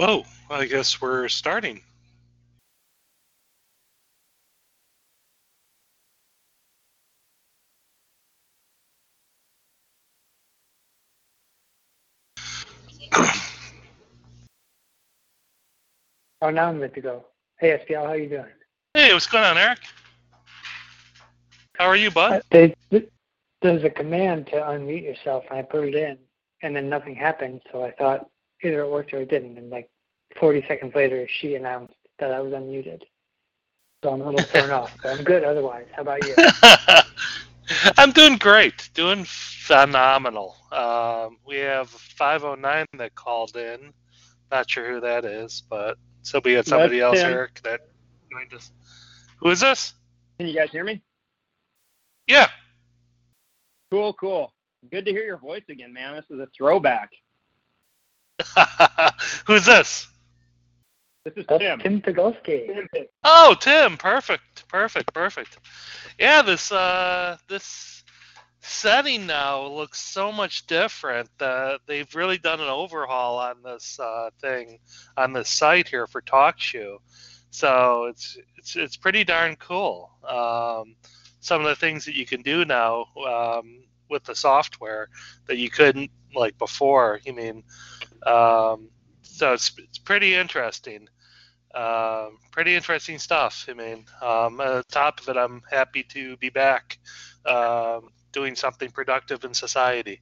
Whoa, I guess we're starting. Oh, now I'm good to go. Hey, SPL, how you doing? Hey, what's going on, Eric? How are you, bud? Uh, they, there's a command to unmute yourself, and I put it in, and then nothing happened. So I thought either it worked or it didn't. And like 40 seconds later, she announced that I was unmuted. So I'm a little thrown off, but I'm good otherwise. How about you? I'm doing great, doing phenomenal. Um, we have 509 that called in. Not sure who that is, but so we had somebody That's else, Tim. Eric, that joined us. Who is this? Can you guys hear me? Yeah. Cool, cool. Good to hear your voice again, man. This is a throwback. Who's this? This is That's Tim. Tim Pogolski. Oh, Tim. Perfect. Perfect. Perfect. Yeah, this uh this setting now looks so much different. Uh, they've really done an overhaul on this uh, thing on this site here for TalkShoe. So it's it's it's pretty darn cool. Um, some of the things that you can do now um, with the software that you couldn't like before. You mean, um, so it's it's pretty interesting. Um, pretty interesting stuff. I mean, um, at the top of it, I'm happy to be back um, doing something productive in society.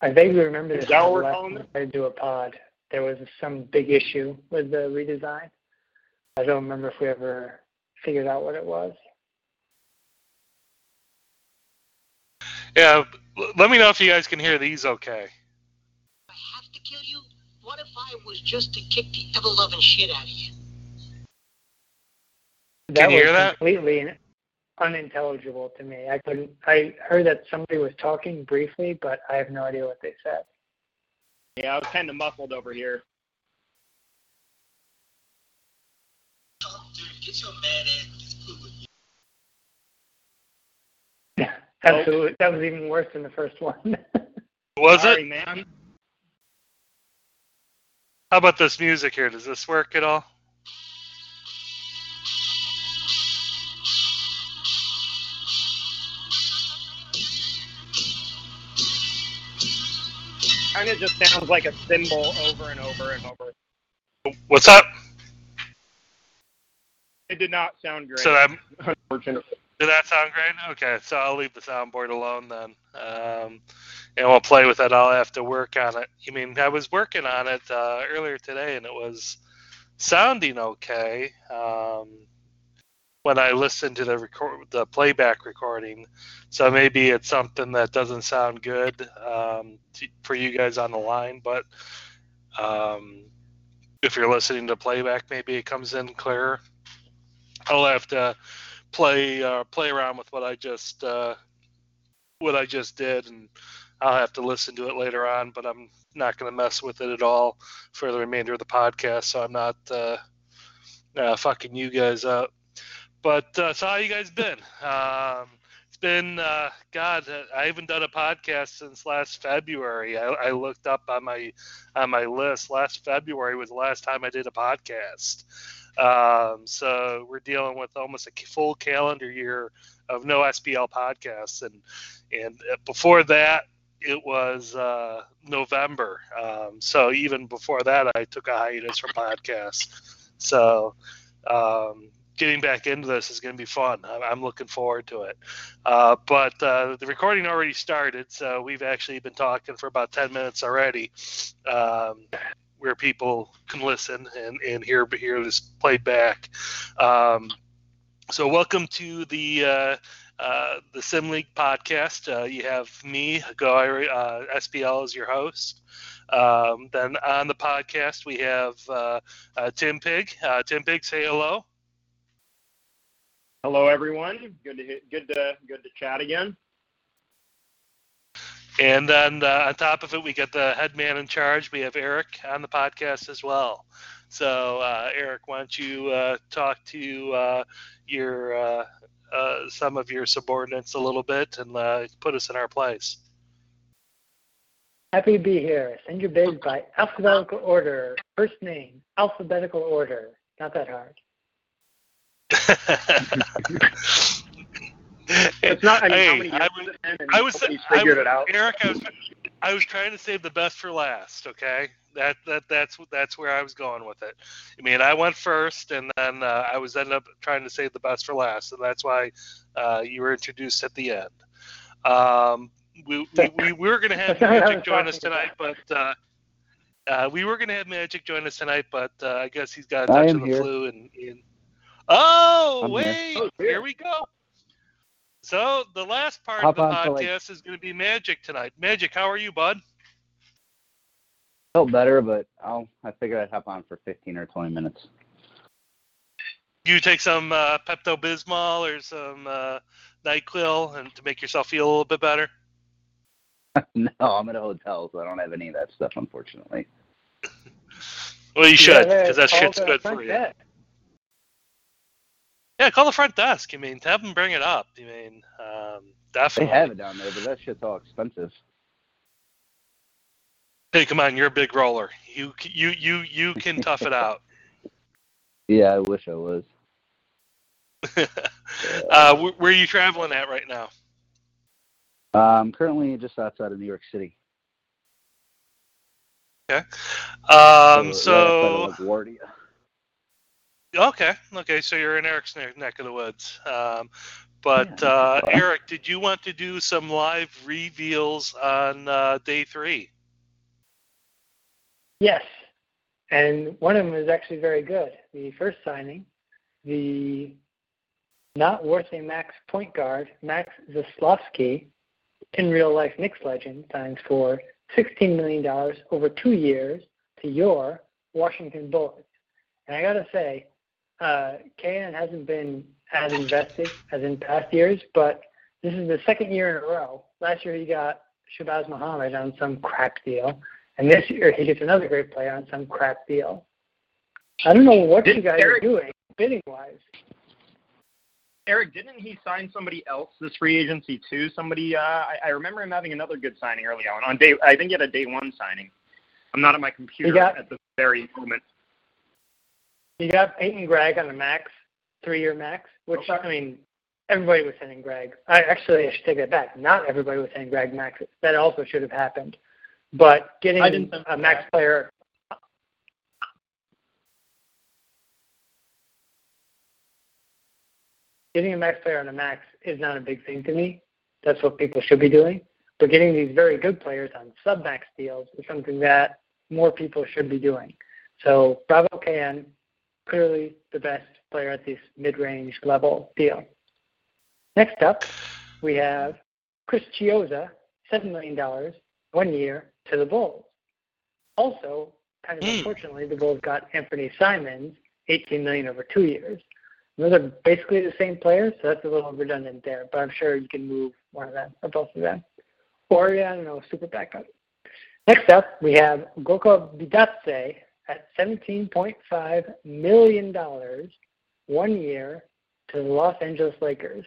I vaguely remember Is this that what when we're last time I do a pod. There was some big issue with the redesign. I don't remember if we ever figured out what it was. Yeah, let me know if you guys can hear these okay. I kill you? What if I was just to kick the ever loving shit out of you? That you was hear that? completely unintelligible to me. I couldn't. I heard that somebody was talking briefly, but I have no idea what they said. Yeah, I was kind of muffled over here. Talk, dude. Get your mad ass to school with. Absolutely, that was even worse than the first one. Was Sorry, it? man. How about this music here? Does this work at all? Kind of just sounds like a cymbal over and over and over. What's up? It did not sound great, So that unfortunately. Did that sound great? Okay, so I'll leave the soundboard alone then, um, and we'll play with it. I'll have to work on it. I mean I was working on it uh, earlier today, and it was sounding okay. Um, when I listened to the record, the playback recording, so maybe it's something that doesn't sound good um, to, for you guys on the line. But um, if you're listening to playback, maybe it comes in clearer. I'll have to play uh, play around with what I just uh, what I just did, and I'll have to listen to it later on. But I'm not going to mess with it at all for the remainder of the podcast, so I'm not uh, uh, fucking you guys up. But uh, so how you guys been? Um, it's been uh, God. I haven't done a podcast since last February. I, I looked up on my on my list. Last February was the last time I did a podcast. Um, so we're dealing with almost a full calendar year of no SPL podcasts, and and before that it was uh, November. Um, so even before that, I took a hiatus from podcasts. So um, getting back into this is going to be fun. I'm, I'm looking forward to it. Uh, but uh, the recording already started, so we've actually been talking for about 10 minutes already. Um, where people can listen and, and hear hear this played back. Um, so welcome to the uh, uh, the Sim League podcast. Uh, you have me, Guy, uh, SPL, as your host. Um, then on the podcast we have uh, uh, Tim Pig. Tim Pig, say hello. Hello, everyone. Good to good to good to chat again. And then uh, on top of it, we get the head man in charge. We have Eric on the podcast as well. So, uh, Eric, why don't you uh, talk to uh, your uh, uh, some of your subordinates a little bit and uh, put us in our place? Happy to be here. Send your bids by alphabetical order. First name, alphabetical order. Not that hard. It's not. I mean, Hey, how many years I was- and I was, nobody's I it out? Eric. I was, I was trying to save the best for last. Okay, that that that's that's where I was going with it. I mean, I went first, and then uh, I was ended up trying to save the best for last, and that's why uh, you were introduced at the end. Um, we, we, we were going to have That's not what I Magic join us tonight, but uh, uh, we were going to have Magic join us tonight, but uh, I guess he's got a touch of the here. flu. And, and oh I'm here. wait, Oh, here dear. we go. So the last part Hop of the for, like- podcast is going to be Magic tonight. Magic, how are you, bud? Felt better, but I'll. I figured I'd hop on for 15 or 20 minutes. You take some uh, Pepto Bismol or some uh, Nyquil and to make yourself feel a little bit better. no, I'm at a hotel, so I don't have any of that stuff, unfortunately. Well, you should because that shit's good for you. desk. Yeah, call the front desk. I mean, have them bring it up. I mean, um, They definitely. have it down there, but that shit's all expensive. Hey, come on, you're a big roller. You you you you can tough it out. Yeah, I wish I was. uh, wh- where are you traveling at right now? I'm currently just outside of New York City. Okay. Um, so LaGuardia. Okay, okay, so you're in Eric's ne- neck of the woods. Um, but Yeah, uh. Eric, did you want to do some live reveals on uh, day three? Yes. And one of them is actually very good. The first signing, the not worth a max point guard, Max Zaslofsky, in real life Knicks legend, signs for $16 million over two years to your Washington Bullets. And I got to say, uh, KN hasn't been as invested as in past years, but this is the second year in a row. Last year he got Shabazz Muhammad on some crap deal. And this year he gets another great player on some crap deal. I don't know what Did you guys Eric- are doing bidding wise. Eric, didn't he sign somebody else this free agency too? Somebody, uh, I, I remember him having another good signing early on. On day, I think he had a day one signing. I'm not at my computer got- at the very moment. You got Peyton Gregg on the max, three year max, which Okay. I mean everybody was sending Gregg. I actually I should take that back. Not everybody was sending Gregg maxes. That also should have happened. But getting a max that. player getting a max player on a max is not a big thing to me. That's what people should be doing. But getting these very good players on sub max deals is something that more people should be doing. So Bravo KN, clearly the best player at this mid range level deal. Next up, we have Chris Chiozza, $7 million, one year to the Bulls. Also, kind of Hmm. unfortunately, the Bulls got Anthony Simons, 18 million over two years. Those are basically the same players, so that's a little redundant there, but I'm sure you can move one of them or both of them. Or, yeah, I don't know, super backup. Next up, we have Goga Bitadze at $17.5 million, one year to the Los Angeles Lakers.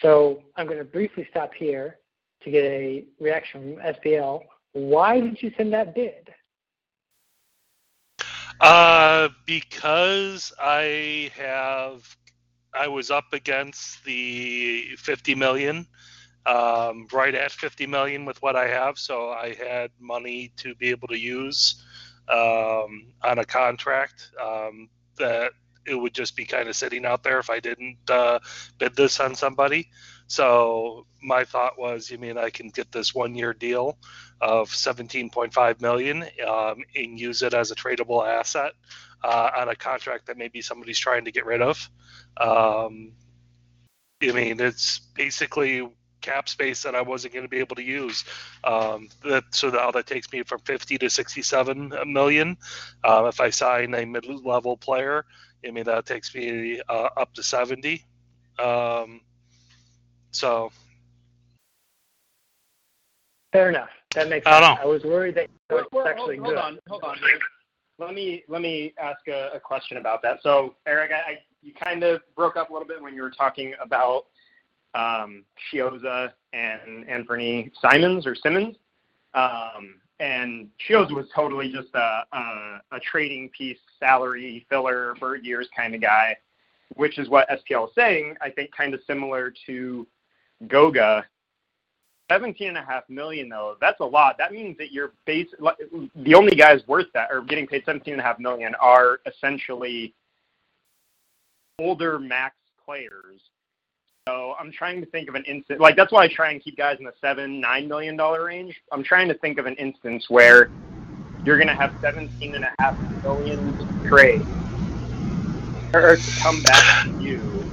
So I'm going to briefly stop here to get a reaction from SPL. Why did you send that bid? Uh, because I have, I was up against the 50 million, um, right at 50 million with what I have, so I had money to be able to use um, on a contract um, that it would just be kind of sitting out there if I didn't uh, bid this on somebody. So my thought was, you mean I can get this one-year deal of 17.5 million um, and use it as a tradable asset uh, on a contract that maybe somebody's trying to get rid of. Um, I mean, it's basically cap space that I wasn't going to be able to use. Um, that so now that takes me from 50 to 67 million. Uh, if I sign a mid-level player, I mean that takes me uh, up to 70. Um, so Fair enough. That makes I sense. don't know. I was worried that Well, it's well, actually hold, hold good. on, hold on. Let me let me ask a, a question about that. So, Eric, I, I you kind of broke up a little bit when you were talking about um, Chiozza and Anthony Simons or Simmons, um, and Shields was totally just a, a, a trading piece, salary filler, bird years kind of guy, which is what SPL is saying. I think kind of similar to Goga. Seventeen and a half million though, that's a lot. That means that you're base the only guys worth that or getting paid seventeen and a half million are essentially older max players. So I'm trying to think of an instance like that's why I try and keep guys in the seven, nine million dollar range. I'm trying to think of an instance where you're gonna have seventeen and a half million trade or to come back to you.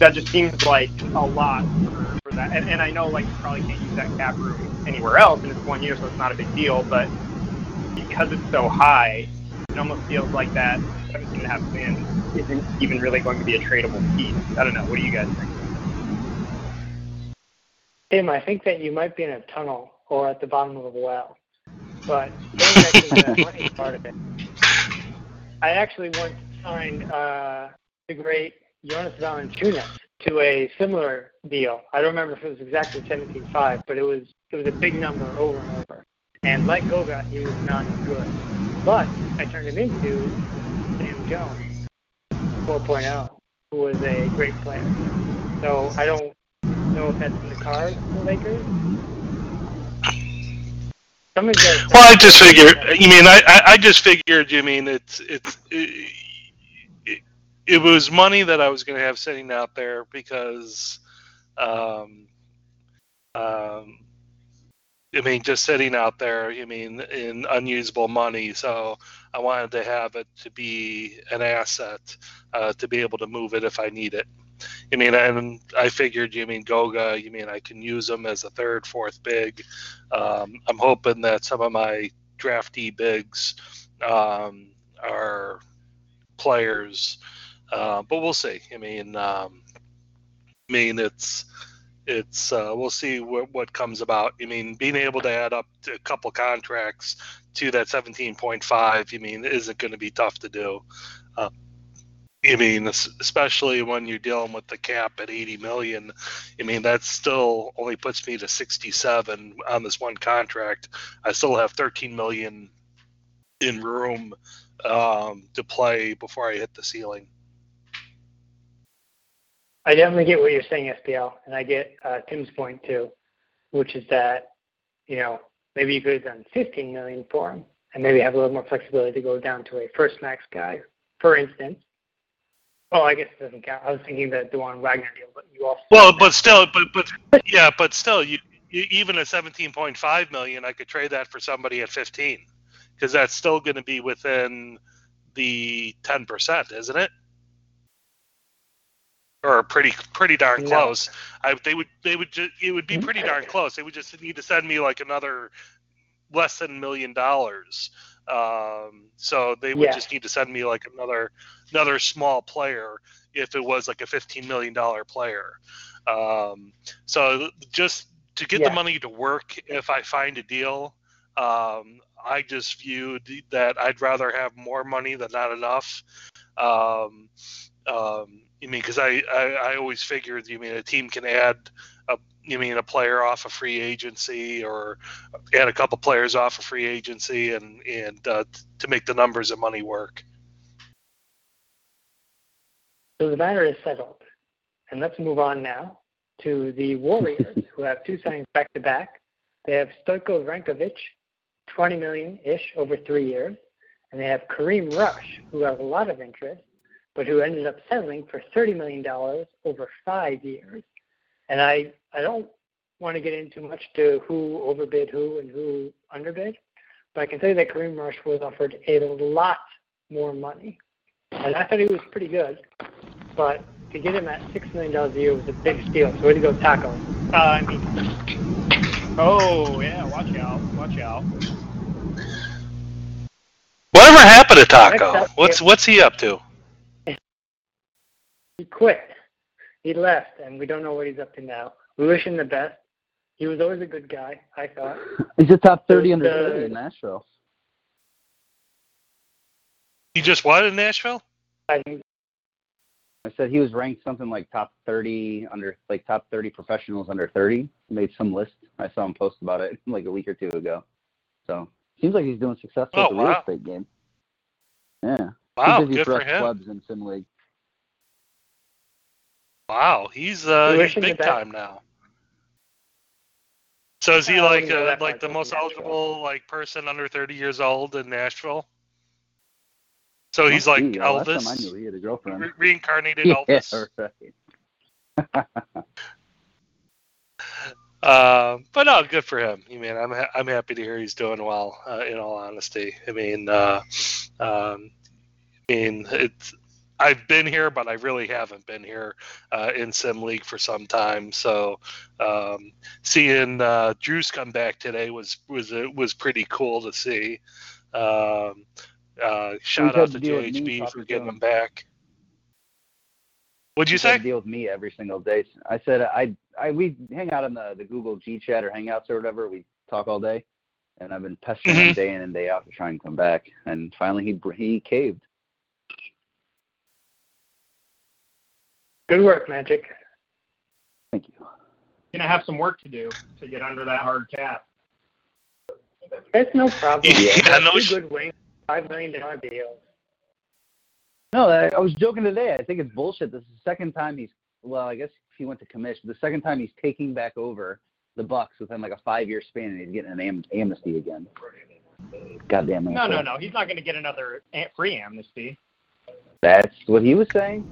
That just seems like a lot for, for that. And, and I know like you probably can't use that cap room anywhere else, and it's one year, so it's not a big deal. But because it's so high, it almost feels like that 17 and a half million isn't even really going to be a tradable piece. I don't know. What do you guys think? Tim, I think that you might be in a tunnel or at the bottom of a well. But going back to the money part of it, I actually once signed uh, the great Jonas Valanciunas to a similar deal. I don't remember if it was exactly 17.5, but it was it was a big number over and over. And like Goga, he was not good. But I turned him into Sam Jones 4.0, who was a great player. So I don't know if that's in the cards for the Lakers. Well, I just figured. You mean I? I, I just figured. You mean it's it's. It, it, it was money that I was going to have sitting out there because, um, um, I mean, just sitting out there. You mean in unusable money. So I wanted to have it to be an asset uh, to be able to move it if I need it. I mean, and I figured, you mean Goga, you mean I can use them as a third, fourth big. Um, I'm hoping that some of my drafty bigs um, are players, uh, but we'll see. I mean, um, I mean it's it's uh, we'll see what, what comes about. I mean, being able to add up to a couple contracts to that 17.5, you mean, isn't going to be tough to do. Uh, I mean, especially when you're dealing with the cap at 80 million. I mean, that still only puts me to 67 on this one contract. I still have 13 million in room um, to play before I hit the ceiling. I definitely get what you're saying, SPL, and I get uh, Tim's point too, which is that you know maybe you could have done 15 million for him, and maybe have a little more flexibility to go down to a first max guy, for instance. Well, I guess it doesn't count. I was thinking the Dajuan Wagner deal, but you also Well, but still, but but yeah, but still, you, you even at 17.5 million, I could trade that for somebody at 15, because that's still going to be within the 10 percent, isn't it? Or pretty pretty darn No. close. I, they would they would just it would be pretty darn close. They would just need to send me like another less than a million dollars. Um, so they would Yeah. just need to send me like another another small player if it was like a 15 million dollar player. Um, so just to get Yeah. the money to work, if I find a deal, um, I just viewed that I'd rather have more money than not enough. Um, um, you mean because I, I I always figured you mean a team can add a you mean a player off a free agency or add a couple players off a free agency and and uh, to make the numbers of money work. So the matter is settled. And let's move on now to the Warriors, who have two signings back to back. They have Stojko Vrankovic, 20 million ish over three years, and they have Kareem Rush, who has a lot of interest, but who ended up settling for 30 million dollars over five years. And I I don't want to get into much to who overbid who and who underbid, but I can tell you that Kareem Rush was offered a lot more money, and I thought he was pretty good but to get him at six million dollars a year was a big steal. So way to go, Taco. Uh, I mean, Oh yeah, watch out, watch out. Whatever happened to Taco? What's what's he up to? He quit. He left, and we don't know what he's up to now. We wish him the best. He was always a good guy, I thought. He's a top 30 under Uh, 30 in Nashville. He just what in Nashville? I think I said he was ranked something like top 30 under, like top 30 professionals under 30. Made some list. I saw him post about it like a week or two ago. So seems like he's doing successful Oh, at the real estate game. Yeah. Wow, Too busy good for for us him. clubs in Sim League. Wow, he's uh he's wish him the big time now. So is he like uh, like the most eligible like person under 30 years old in Nashville? So he's like Last time I Elvis, knew he had a girlfriend. re- reincarnated yeah, Elvis. right. Uh, but no, good for him. I mean, I'm ha- I'm happy to hear he's doing well. Uh, in all honesty, I mean, uh, um, I mean, it's I've been here, but I really haven't been here uh, in Sim League for some time. So um, seeing uh, Drews come back today was was was pretty cool to see. Um, uh, shout out to to deal with me JHB for getting him. him back. What'd you He's say? deal with me every single day. I said I I we hang out in the the Google G chat or Hangouts or whatever. We talk all day, and I've been pestering him Mhm. day in and day out to try and come back. And finally, he he caved. Good work, Magic. Thank you. You're Gonna have some work to do to get under that hard cap. That's no problem. Yeah, We got no two sh- good wings, five million dollar deals. No, I, I was joking today. I think it's bullshit. This is the second time he's well, I guess if he went to commission. The second time he's taking back over the Bucks within like a five year span, and he's getting an am- amnesty again. Goddamn. It. No, no, no. He's not gonna get another free amnesty. That's what he was saying.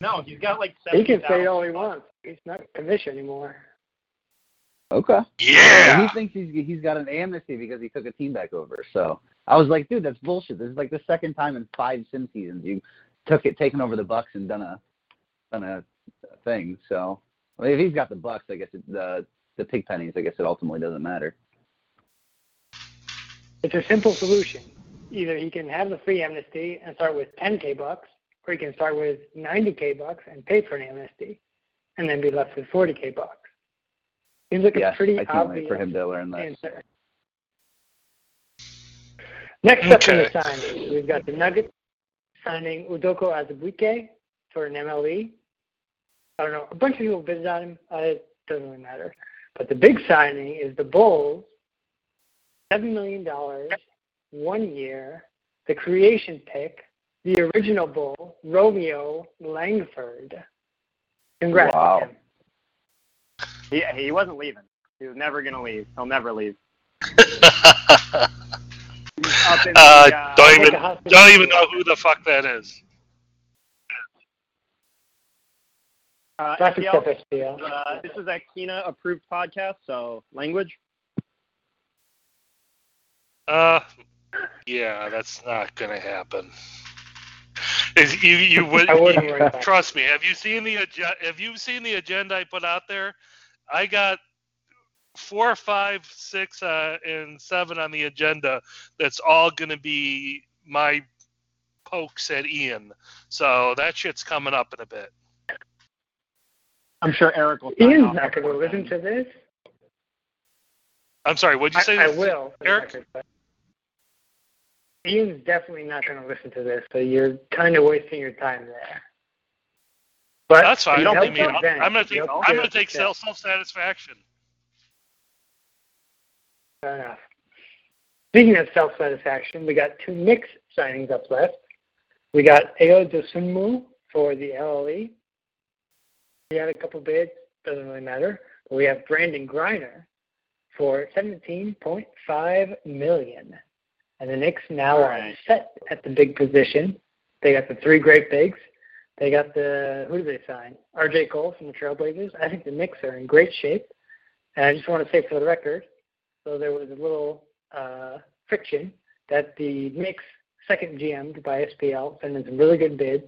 No, he's got like He can say 70,000 all he wants. He's not a commission anymore. Okay. Well, Yeah. he thinks he's he's got an amnesty because he took a team back over. So I was like, dude, that's bullshit. This is like the second time in five sim seasons you took it, taken over the Bucks, and done a done a thing. So I mean, if he's got the Bucks, I guess it, the the pig pennies. I guess it ultimately doesn't matter. It's a simple solution. Either he can have the free amnesty and start with 10k bucks, or he can start with 90k bucks and pay for an amnesty, and then be left with 40k bucks. Seems like Yes, a pretty I can't obvious wait for him to learn that. answer. Next up in the Okay. signings, we've got the Nuggets signing Udoka Azubuike for an MLE. I don't know, a bunch of people bidded on him. Uh, it doesn't really matter. But the big signing is the Bulls, seven million dollars, one year, the creation pick, the original Bull, Romeo Langford. Congrats Wow. to him. He he wasn't leaving. He was never gonna leave. He'll never leave. Up the, Uh, uh, don't even don't even know who the fuck that is. uh, That's SPL, uh, this is a Kina approved podcast, so language. Uh, yeah, that's not gonna happen. Is you you would I wouldn't you- worry about it. trust me? Have you seen the agenda? Have you seen the agenda I put out there? I got four, five, six, uh, and seven on the agenda. That's all gonna be my pokes at Ian. So that shit's coming up in a bit. I'm sure Eric will. sign Ian's off not going to listen to this. I'm sorry. What'd you say? I will. for the Eric? Ian's definitely not going to listen to this, so you're kind of wasting your time there. But That's fine. don't I helps mean, your I'm. I'm gonna take I'm gonna take self self satisfaction. Fair enough. Speaking of self-satisfaction, we got two Knicks signings up left. We got Ayo Dosunmu for the LLE. We had a couple bids, doesn't really matter. But we have Brandon Griner for 17.5 million. And the Knicks now are set at the big position. They got the three great bigs. They got the who did they sign? RJ Cole from the Trailblazers. I think the Knicks are in great shape. And I just want to say for the record, so there was a little uh, friction that the Knicks second GM by SPL sent in some really good bids.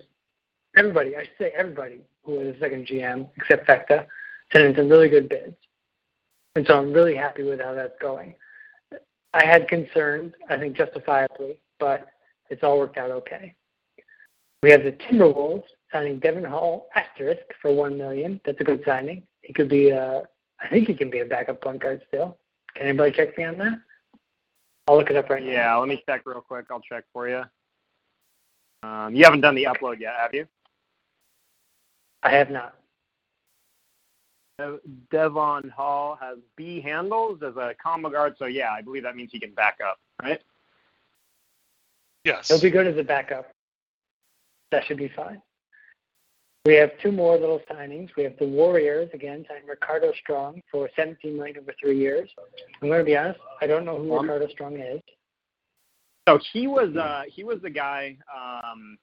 Everybody, I should say everybody who was a second GM except Fecta sent in some really good bids. And so I'm really happy with how that's going. I had concerns, I think justifiably, but it's all worked out okay. We have the Timberwolves signing Devon Hall asterisk for one million. That's a good signing. He could be a, I think he can be a backup point guard still. Can anybody check me on that? I'll look it up right now. Yeah, let me check real quick. I'll check for you. Um, you haven't done the upload yet, have you? I have not. Devon Hall has B handles as a combo guard. So yeah, I believe that means he can back up, right? Yes. He'll be good as a backup. That should be fine. We have two more little signings. We have the Warriors again signed Ricardo Strong for 17 million over three years. I'm going to be honest. I don't know who Um, Ricardo Strong is. So he was uh he was the guy um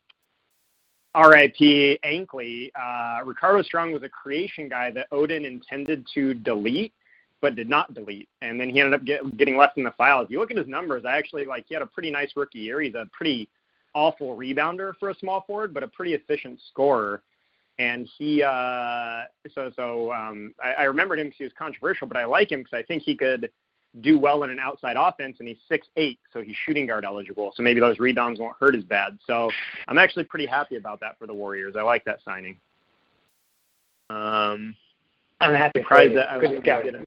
RIP Ankley. Uh Ricardo Strong was a creation guy that Odin intended to delete but did not delete. And then he ended up get, getting left in the file. If you look at his numbers, I actually like he had a pretty nice rookie year. He's a pretty awful rebounder for a small forward, but a pretty efficient scorer. And he, uh, so so um, I, I remembered him because he was controversial, but I like him because I think he could do well in an outside offense, and he's six eight, so he's shooting guard eligible. So maybe those rebounds won't hurt as bad. So I'm actually pretty happy about that for the Warriors. I like that signing. Um, I'm happy surprised that I was able to get him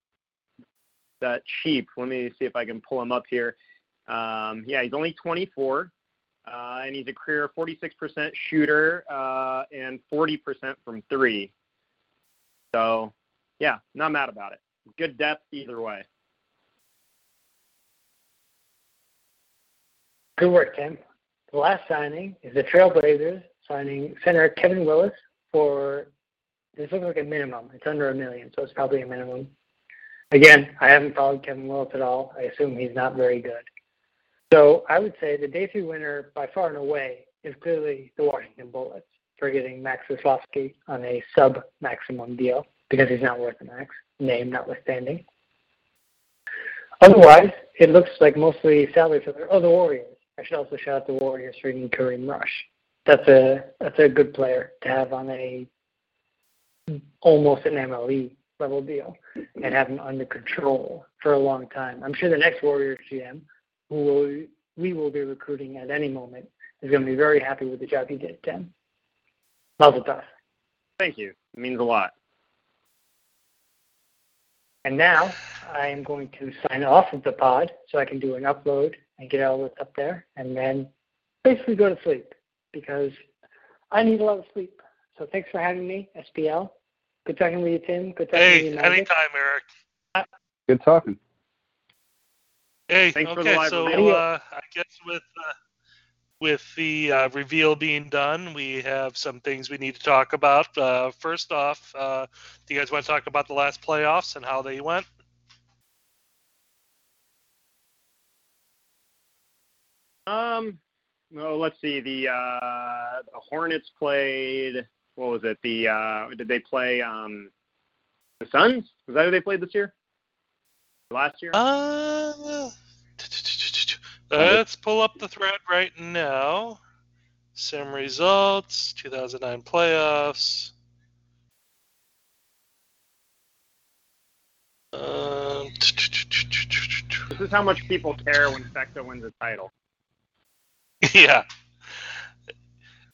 that cheap. Let me see if I can pull him up here. Um, yeah, he's only 24, uh, and he's a career 46% shooter uh, and 40% from three. So, yeah, not mad about it. Good depth either way. Good work, Tim. The last signing is the Trailblazers signing center Kevin Willis for this looks like a minimum. It's under a million, so it's probably a minimum. Again, I haven't followed Kevin Willis at all. I assume he's not very good. So I would say the day three winner by far and away is clearly the Washington Bullets for getting Max on a sub maximum deal because he's not worth the max, name notwithstanding. Otherwise, it looks like mostly salary filler. Oh, the Warriors. I should also shout out the Warriors for getting Kareem Rush. That's a that's a good player to have on a almost an MLE level deal and have him under control for a long time. I'm sure the next Warriors GM, who will, we will be recruiting at any moment, is going to be very happy with the job he did, Tim. Mazel tov. Thank you. It means a lot. And now I am going to sign off of the pod so I can do an upload and get all this up there and then basically go to sleep because I need a lot of sleep. So thanks for having me, SPL. Good talking with you, Tim. Good talking with Hey, you, Magic. anytime, Eric. Good talking. Hey, Thanks for the live so video. uh, I guess with uh, with the uh, reveal being done, we have some things we need to talk about. Uh, first off, uh, do you guys want to talk about the last playoffs and how they went? Um, well, let's see. The uh, the Hornets played. What was it? The uh, did they play um, the Suns? Was that who they played this year? Last year? Uh, let's pull up the thread right now. Sim results, 2009 playoffs. Um, This is how much people care when Fecta wins a title. yeah.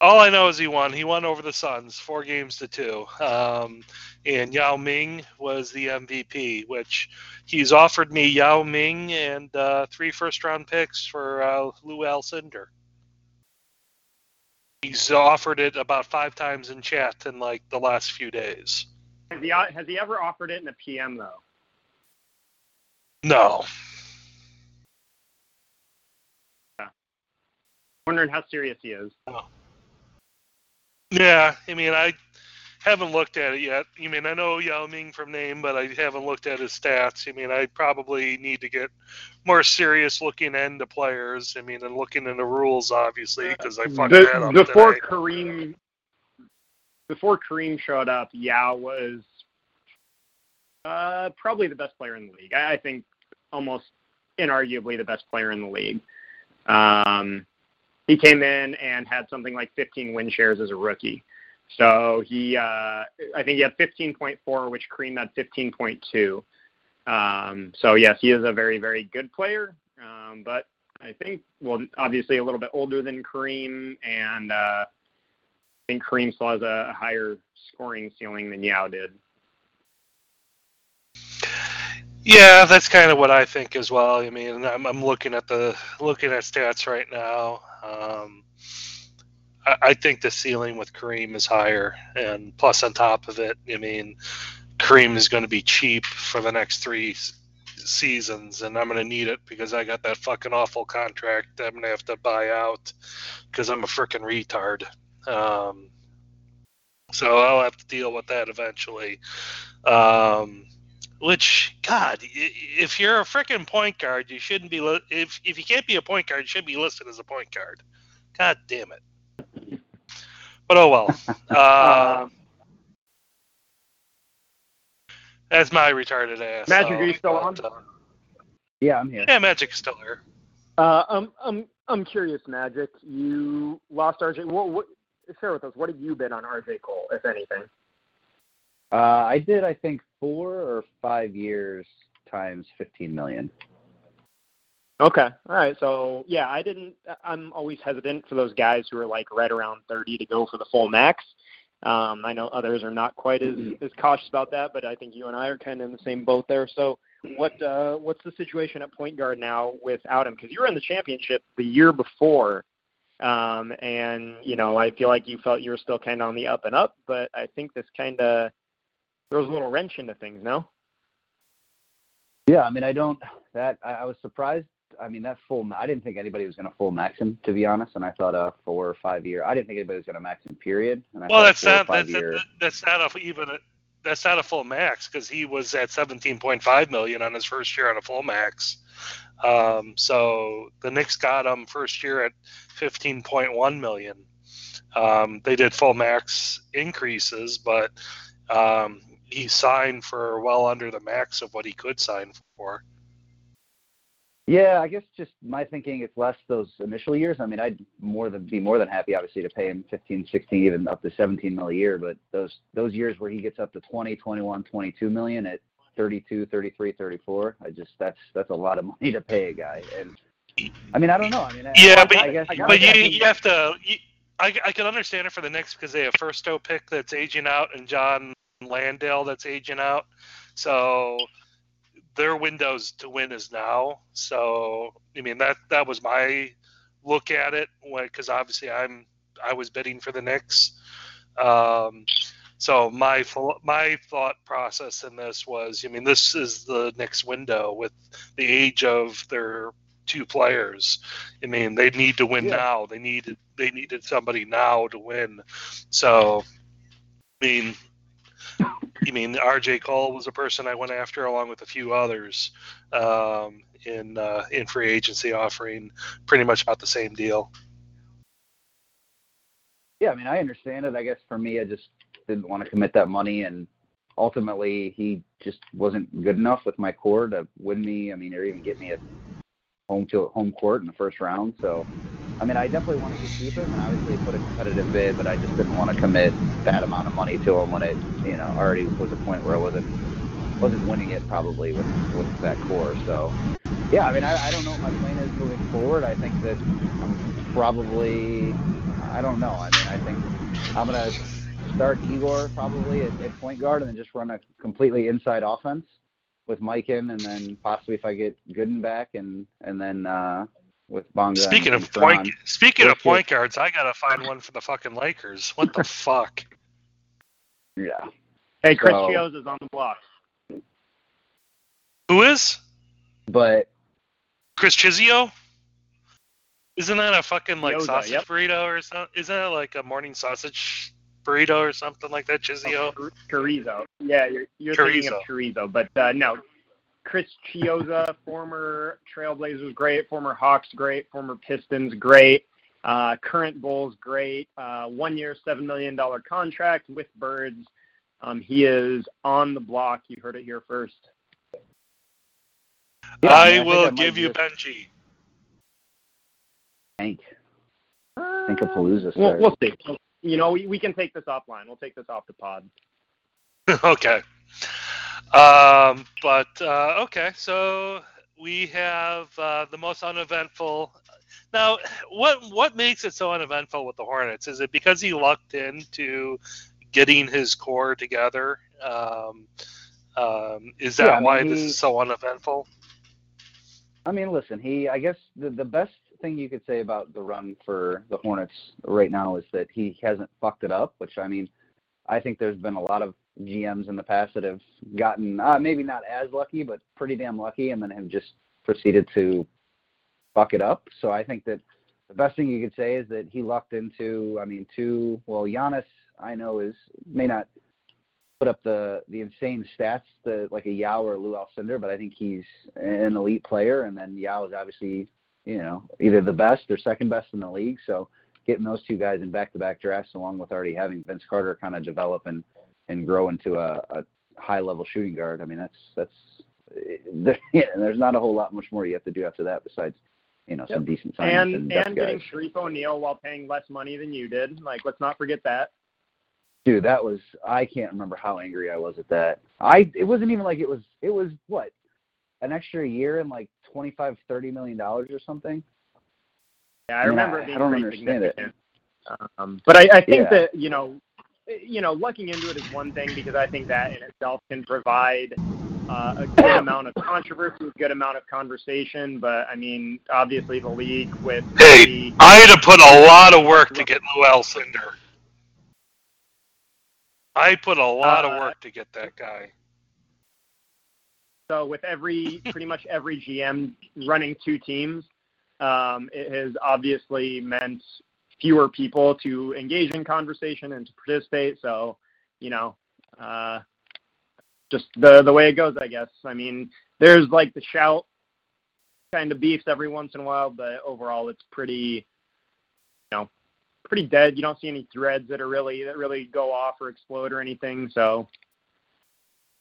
All I know is he won. He won over the Suns, four games to two. Um, and Yao Ming was the MVP, which he's offered me Yao Ming and uh, three first round picks for uh, Lew Alcindor. He's offered it about five times in chat in like the last few days. Has he has he ever offered it in a PM though? No. Wondering how serious he is. Yeah, I mean, I haven't looked at it yet. I mean, I know Yao Ming from name, but I haven't looked at his stats. I mean, I probably need to get more serious looking into players. I mean, and looking into rules, obviously, because I fucked that up before today. Kareem before Kareem showed up, Yao was uh, probably the best player in the league. I, I think almost inarguably the best player in the league. Um, he came in and had something like 15 win shares as a rookie. So he, uh, I think he had 15.4, which Kareem had 15.2. Um, so yes, he is a very, very good player. Um, but I think, well, obviously a little bit older than Kareem, and uh, I think Kareem still has a higher scoring ceiling than Yao did. Yeah, that's kind of what I think as well. I mean, I'm, I'm looking at the looking at stats right now. Um, I, I think the ceiling with Kareem is higher, and plus on top of it, I mean, Kareem is going to be cheap for the next three seasons, and I'm going to need it because I got that fucking awful contract that I'm going to have to buy out because I'm a freaking retard. Um, so I'll have to deal with that eventually. Um, which, God, if you're a freaking point guard, you shouldn't be. Li- if if you can't be a point guard, you shouldn't be listed as a point guard. God damn it. But oh well. Uh, that's my retarded ass. Magic, so, are you still but, on? uh, Yeah, I'm here. yeah, Magic is still here. Uh, I'm I'm I'm curious, Magic. You lost RJ. What, what share with us? What have you been on RJ Cole, if anything? Uh, I did, I think, four or five years times 15 million. Okay. All right. So yeah, I didn't. I'm always hesitant for those guys who are like right around 30 to go for the full max. Um, I know others are not quite as, as cautious about that, but I think you and I are kind of in the same boat there. So what uh, what's the situation at point guard now without him? Because you were in the championship the year before, um, and you know I feel like you felt you were still kind of on the up and up, but I think this kind of throws a little wrench into things. No. Yeah, I mean, I don't. That I, I was surprised. I mean, that full. I didn't think anybody was going to full max him, to be honest. And I thought a four or five year. I didn't think anybody was going to max him. Period. And I Well, that's not that's, year. that's not a, even a, that's not a full max because he was at 17.5 million on his first year on a full max. Um, so the Knicks got him first year at 15.1 million. Um, they did full max increases, but um, he signed for well under the max of what he could sign for. Yeah, I guess just my thinking it's less those initial years. I mean, I'd more than be more than happy, obviously, to pay him 15, 16, even up to 17 mil a year. But those those years where he gets up to 20, 21, 22 million at 32, 33, 34, I just that's that's a lot of money to pay a guy. And I mean, I don't know. I mean, Yeah, I, but, I guess but you, you have to. You, I, I can understand it for the Knicks because they have first-o pick that's aging out and John Landale that's aging out. So their windows to win is now. So I mean that that was my look at it because obviously I'm I was bidding for the Knicks. Um, so my my thought process in this was, I mean, this is the Knicks window with the age of their two players. I mean, they need to win Yeah. now. They needed they needed somebody now to win. So, I mean, you mean R.J. Cole was a person I went after along with a few others um, in uh, in free agency, offering pretty much about the same deal. Yeah, I mean, I understand it. I guess for me, I just didn't want to commit that money, and ultimately, he just wasn't good enough with my core to win me. I mean, or even get me a home to home court in the first round. So, I mean, I definitely wanted to keep him, and obviously put a competitive bid, but I just didn't want to commit that amount of money to him when it, you know, already was a point where I wasn't wasn't winning it probably with with that core. So, yeah, I mean, I, I don't know what my plan is moving forward. I think that I'm probably, I don't know. I mean, I think I'm gonna start Igor probably at, at point guard and then just run a completely inside offense with Mike in, and then possibly if I get Gooden back, and and then uh, with Bonga. Speaking of point, Thrawn. speaking of Let's point guards, I gotta find one for the fucking Lakers. What the fuck? yeah, Hey, Chris So- is on the block. Who is but Chris Chizio? Isn't that a fucking like Chiozza, sausage yep. burrito or something? Isn't that like a morning sausage burrito or something like that? Chizio. Chor- Chorizo. Yeah, you're, you're thinking of chorizo, but uh, no. Chris Chiozza, former Trailblazers, great. Former Hawks, great. Former Pistons, great. Uh, current Bulls, great. Uh, one year, $7 million contract with Birds. Um, he is on the block. You heard it here first. yeah, I, mean, think will might give you just Benji. Tank. Think of Palooza. We'll, we'll see. You know, we, we can take this offline. We'll take this off the pod. okay. Um, but uh, okay, so we have uh, the most uneventful. Now, what what makes it so uneventful with the Hornets? Is it because he lucked into getting his core together? Um, um, is that Yeah, I mean, why this he- is so uneventful? I mean, listen, he. I guess the the best thing you could say about the run for the Hornets right now is that he hasn't fucked it up. Which I mean, I think there's been a lot of GMs in the past that have gotten uh, maybe not as lucky, but pretty damn lucky, and then have just proceeded to fuck it up. So I think that the best thing you could say is that he lucked into. I mean, two. Well, Giannis, I know is may not put up the the insane stats that like a Yao or a Lew Alcindor, but I think he's an elite player. And then Yao is obviously you know either the best or second best in the league. So getting those two guys in back-to-back drafts, along with already having Vince Carter kind of develop and and grow into a, a high-level shooting guard. I mean, that's that's there, yeah, there's not a whole lot much more you have to do after that besides you know some decent signings And and, and, getting. Shareef O'Neal while paying less money than you did. Like, let's not forget that. Dude, that was I can't remember how angry I was at that. I it wasn't even like it was it was what an extra year and like 25 30 million dollars or something. Yeah, I, I mean, remember I- it being I don't understand it. Um, but I, I think Yeah. that you know, you know, lucking into it is one thing because I think that in itself can provide uh, a good amount of controversy, a good amount of conversation. But I mean, obviously the league with Hey, the, I had to put a lot of work to get Lew Alcindor. I put a lot Uh, of work to get that guy. so with every pretty much every GM running two teams, um, it has obviously meant fewer people to engage in conversation and to participate. So, you know, uh, just the the way it goes, I guess. I mean, there's like the shout kind of beefs every once in a while, but overall, it's pretty, you know, pretty dead. You don't see any threads that are really that really go off or explode or anything. So,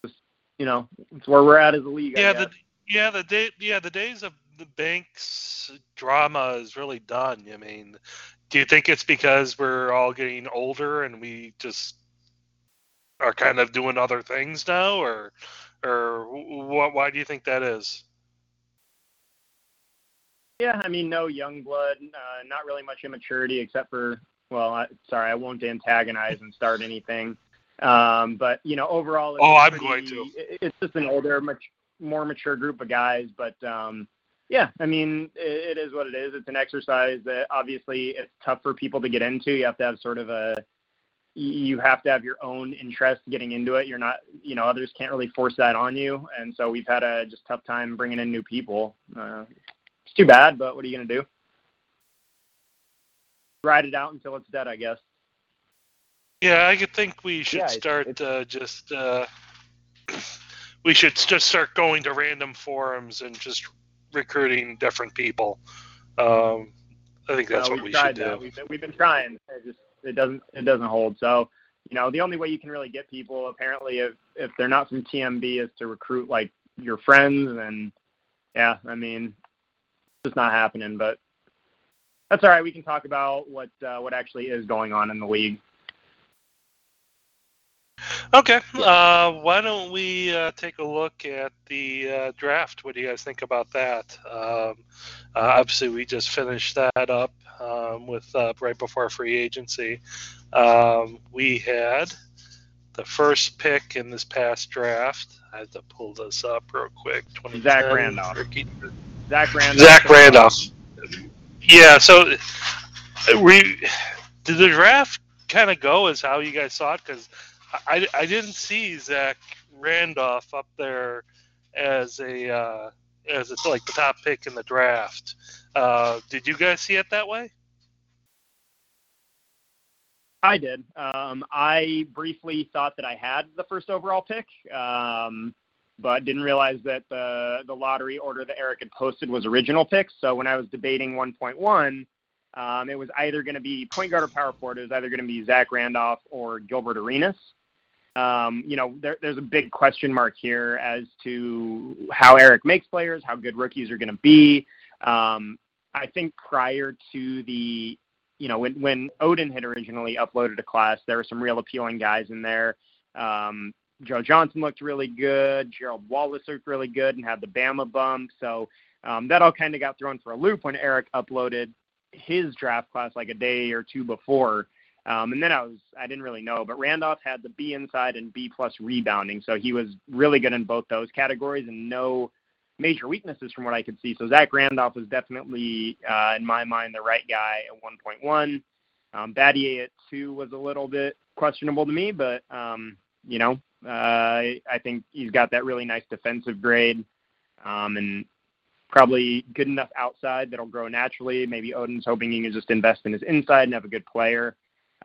just you know, it's where we're at as a league. Yeah, the yeah the day yeah the days of the banks drama is really done. I mean, do you think it's because we're all getting older and we just are kind of doing other things now, or or what? Why do you think that is? Yeah, I mean, no young blood, uh, not really much immaturity except for, well, I, sorry, I won't antagonize and start anything. Um, but you know, overall, it's Oh, i'm pretty- going to. It's just an older, much more mature group of guys. But um, yeah, I mean, it, is what it is. It's an exercise that obviously it's tough for people to get into. You have to have sort of a you have to have your own interest getting into it. You're not, you know, others can't really force that on you, and so we've had a just tough time bringing in new people. Uh, it's too bad, but what are you gonna do? Ride it out until it's dead, I guess. Yeah, I could think we should Yeah, it's- start it's- uh, just uh, we should just start going to random forums and just recruiting different people. Um, I think that's Uh, what we should that. do. We've been, we've been trying. It just it doesn't it doesn't hold. So you know the only way you can really get people apparently if if they're not from TMB is to recruit like your friends and yeah I mean it's just not happening. But that's all right. We can talk about what uh, what actually is going on in the league. Okay, uh, why don't we uh, take a look at the uh, draft? What do you guys think about that? Um, uh, obviously, we just finished that up um, with uh, right before free agency. Um, we had the first pick in this past draft. I have to pull this up real quick. Zach Randolph. Zach Randolph. Zach Randolph. Yeah, so we did the draft kind of go as how you guys saw it because I, I didn't see Zach Randolph up there as a uh, as a, like the top pick in the draft. Uh, did you guys see it that way? I did. Um, I briefly thought that I had the first overall pick, um, but didn't realize that the the lottery order that Eric had posted was original picks. So when I was debating 1.1, um, it was either going to be point guard or power forward. It was either going to be Zach Randolph or Gilbert Arenas. Um, you know, there, there's a big question mark here as to how Eric makes players, how good rookies are going to be. Um, I think prior to the you know, when when Odin had originally uploaded a class, there were some real appealing guys in there. Um, Joe Johnson looked really good. Gerald Wallace looked really good and had the Bama bump. So um, that all kind of got thrown for a loop when Eric uploaded his draft class like a day or two before. Um, and then I was I didn't really know, but Randolph had the B inside and B plus rebounding, so he was really good in both those categories and no major weaknesses from what I could see. So Zach Randolph was definitely, uh, in my mind, the right guy at 1.1. Um, Battier at two was a little bit questionable to me, but um, you know, uh, I, think he's got that really nice defensive grade, um, and probably good enough outside that'll grow naturally. Maybe Odin's hoping he can just invest in his inside and have a good player.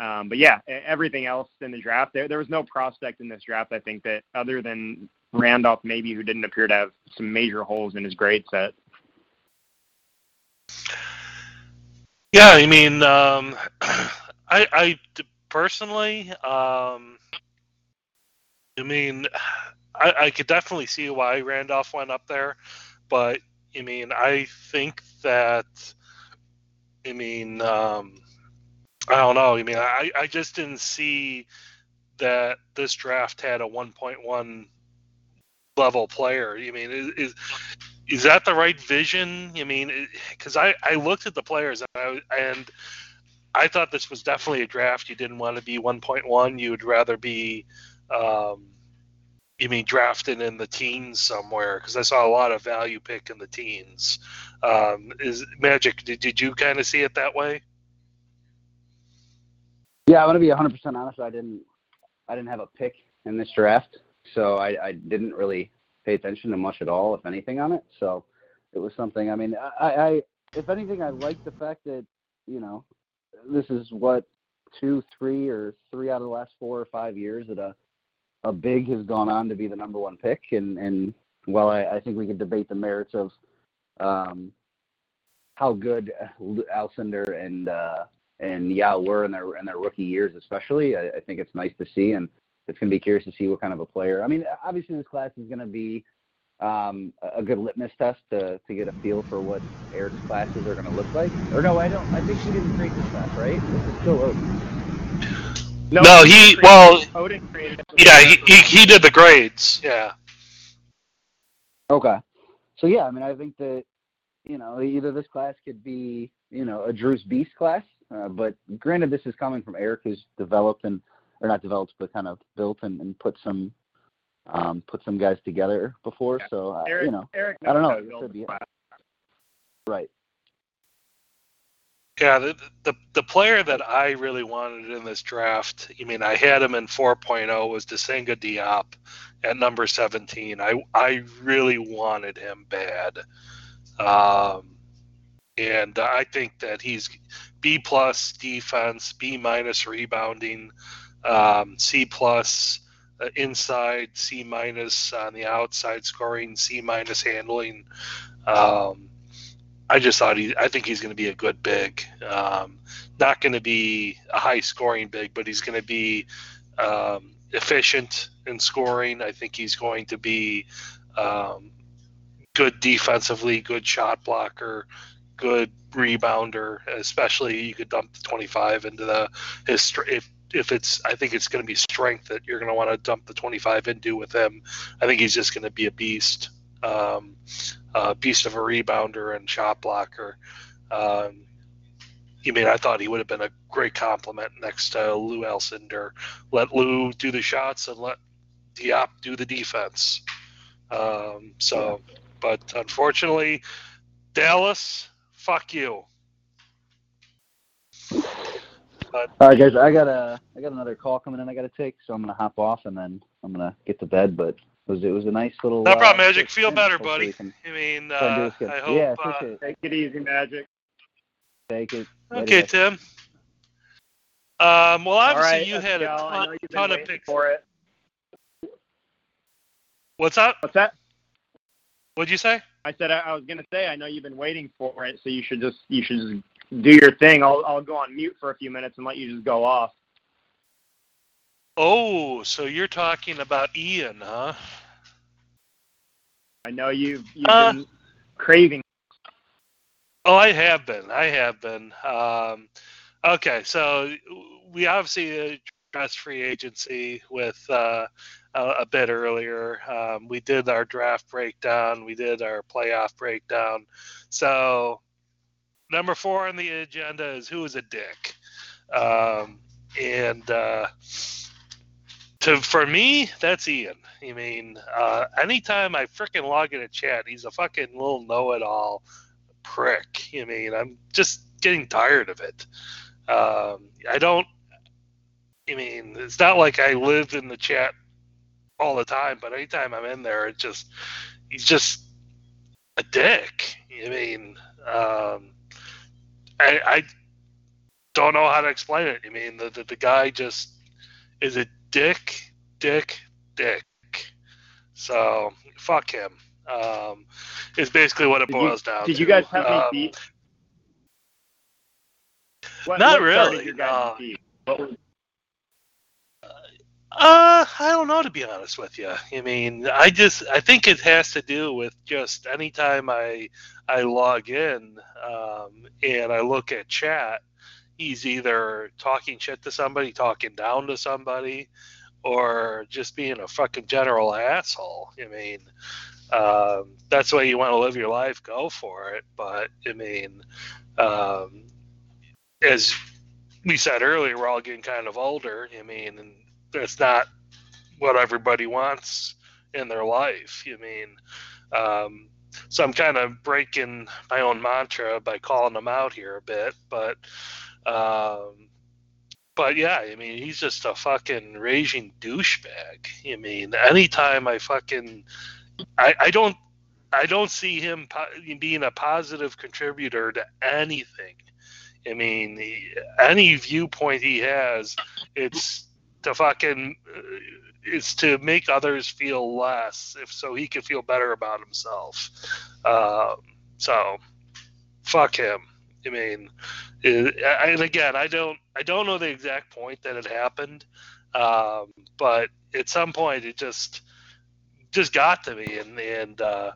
Um, but yeah, everything else in the draft, there there was no prospect in this draft. I think that other than Randolph, maybe who didn't appear to have some major holes in his grade set. Yeah, I mean, um, I, I personally, um, I mean, I, I could definitely see why Randolph went up there, but I mean, I think that, I mean, um, I don't know. I mean, I, I just didn't see that this draft had a 1.1 level player. I mean, is, is is that the right vision? I mean, because I, I looked at the players and I, and I thought this was definitely a draft you didn't want to be 1.1. You would rather be, um, you mean drafted in the teens somewhere? Because I saw a lot of value pick in the teens. Um, is Magic? Did, did you kind of see it that way? Yeah, I want to be 100% honest. I didn't, I didn't have a pick in this draft, so I, I didn't really pay attention to much at all, if anything, on it. So it was something. I mean, I, I if anything, I like the fact that you know this is what two, three, or three out of the last four or five years that a a big has gone on to be the number one pick, and and while I, I think we could debate the merits of um, how good Alcindor and uh, and yeah, were in their in their rookie years, especially, I, I think it's nice to see and it's going to be curious to see what kind of a player. I mean, obviously this class is going to be um, a good litmus test to, to get a feel for what Eric's classes are going to look like. Or no, I don't. I think he didn't create this class, right? This is still Odin. No, no he well, Odin created. yeah, he, he he did the grades. Yeah. Okay. So yeah, I mean, I think that you know either this class could be you know a Drew's Beast class, uh, but granted, this is coming from Eric, who's developed and or not developed, but kind of built and, and put some um, put some guys together before. Yeah. So uh, Eric, you know, Eric I don't know. knows how to This build could be a it. class. right. Yeah, the, the the player that I really wanted in this draft, I mean, I had him in 4.0 was DeSagana Diop at number 17. I I really wanted him bad, um, and I think that he's B plus defense, B minus rebounding, um, C plus uh, inside, C minus on the outside scoring, C minus handling. Um, I just thought he. I think he's going to be a good big. Um, not going to be a high scoring big, but he's going to be um, efficient in scoring. I think he's going to be um, good defensively, good shot blocker, good rebounder. Especially you could dump the 25 into the his str- if if it's. I think it's going to be strength that you're going to want to dump the 25 into with him. I think he's just going to be a beast. Um, uh, beast of a rebounder and shot blocker. Um, mean, I thought he would have been a great compliment next to Lew Alcindor. Let Lew do the shots and let Diop do the defense. Um, so, but unfortunately, Dallas, fuck you. But All right, guys. I got a I got another call coming in. I got to take, so I'm gonna hop off and then I'm gonna get to bed. But it was it was a nice little. no uh, Magic. Feel better, buddy. can I mean, try and do uh. I hope. yeah, uh, it. Take it easy, Magic. Take it. Okay, guys. Tim. Um, well, obviously All right, you had a Escal, I know ton, ton of waiting picks. for it. What's up? What's that? What'd you say? I said I, I was gonna say I know you've been waiting for it, so you should just you should just do your thing. I'll I'll go on mute for a few minutes and let you just go off. Oh, so you're talking about Ian, huh? I know you've you've Uh, been craving. Oh, I have been. I have been. Um, okay, so we obviously addressed free agency with uh, a, a bit earlier. Um, we did our draft breakdown. We did our playoff breakdown. So number four on the agenda is who is a dick, um, and uh, to for me that's Ian. I mean, uh, anytime I freaking log in a chat, he's a fucking little know-it-all prick. I mean, I'm just getting tired of it. Um, I don't. I mean, it's not like I live in the chat all the time, but anytime I'm in there, it just he's just a dick. I mean, um, I, I don't know how to explain it. I mean, the, the, the guy just is a dick, dick, dick. So fuck him. Um, is basically what it Did you- boils down Did to. you guys have any Um, beef? What, Not what really, Your guys' no. beef? What was, Uh, I don't know to be honest with you. I mean, I just I think it has to do with just anytime I I log in um, and I look at chat, he's either talking shit to somebody, talking down to somebody, or just being a fucking general asshole. I mean, um, that's the way you want to live your life. Go for it. But I mean, um, as we said earlier, we're all getting kind of older. I mean, and that's not what everybody wants in their life. You mean, um, so I'm kind of breaking my own mantra by calling him out here a bit, but, um, but yeah, I mean, he's just a fucking raging douchebag. I mean, anytime I fucking, I, I don't, I don't see him po- being a positive contributor to anything. I mean, he- any viewpoint he has, it's to fucking, uh, it's to make others feel less, if so he can feel better about himself. Um, so, fuck him. I mean, it, and again, I don't, I don't know the exact point that it happened, um, but at some point it just, just got to me, and and uh,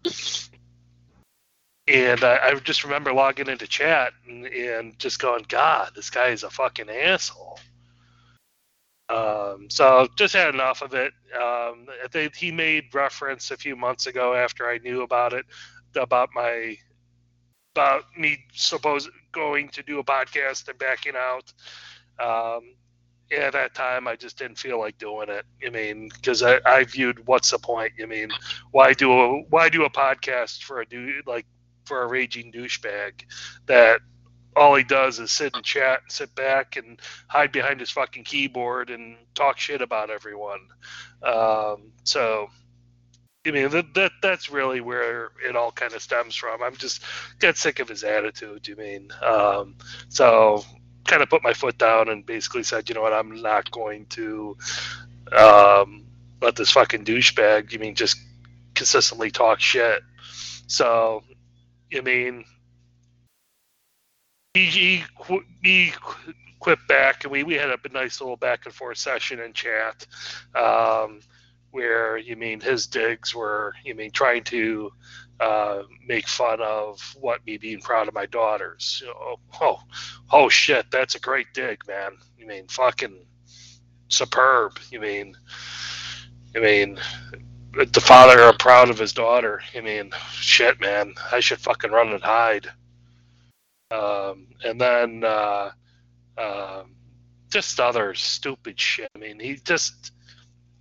and I, I just remember logging into chat and, and just going, God, this guy is a fucking asshole. Um, so just had enough of it. Um, think he made reference a few months ago after I knew about it, about my about me suppose going to do a podcast and backing out. Um, at that time, I just didn't feel like doing it. I mean, because I, I viewed what's the point? I mean, why do a why do a podcast for a dude like for a raging douchebag that all he does is sit and chat, and sit back and hide behind his fucking keyboard and talk shit about everyone. Um, so, I mean, that, that that's really where it all kind of stems from. I'm just got sick of his attitude. You mean? Um, so, kind of put my foot down and basically said, you know what, I'm not going to um, let this fucking douchebag. You mean just consistently talk shit? So, I mean, he he, he quit back, and we, we had a nice little back and forth session in chat, um, where you mean his digs were you mean trying to uh, make fun of what me being proud of my daughters. Oh, oh, oh shit, that's a great dig, man. You mean fucking superb. You mean, I mean, the father are proud of his daughter. I mean, shit, man. I should fucking run and hide. Um, and then uh, um, just other stupid shit. I mean, he just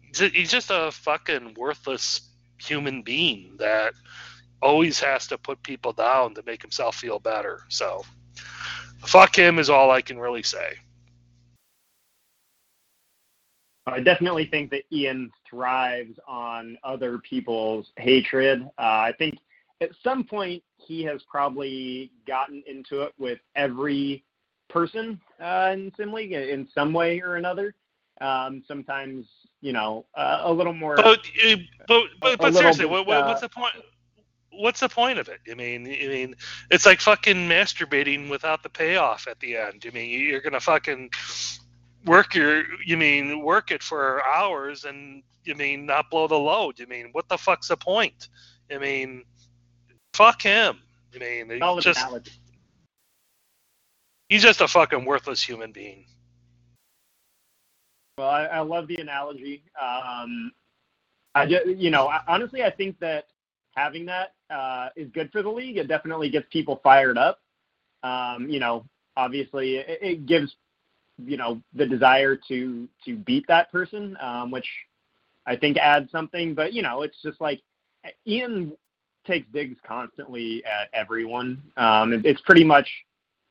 he's he's just a fucking worthless human being that always has to put people down to make himself feel better. So, fuck him is all I can really say. I definitely think that Ian thrives on other people's hatred. Uh, I think at some point he has probably gotten into it with every person uh, in Sim League in some way or another. Um, sometimes, you know, uh, a little more. But uh, but but, but seriously, bit, what, what, what's uh, the point? What's the point of it? I mean, I mean, it's like fucking masturbating without the payoff at the end. I mean, you're gonna fucking work your, you mean, work it for hours, and you mean not blow the load. You mean, what the fuck's the point? I mean, fuck him. I mean, he's solid just analogy. he's just a fucking worthless human being. Well, I, I love the analogy. Um, I just, you know, I, honestly, I think that having that uh, is good for the league. It definitely gets people fired up. Um, you know, obviously, it, it gives you know the desire to to beat that person, um, which I think adds something. But you know, it's just like Ian takes digs constantly at everyone. Um, it, it's pretty much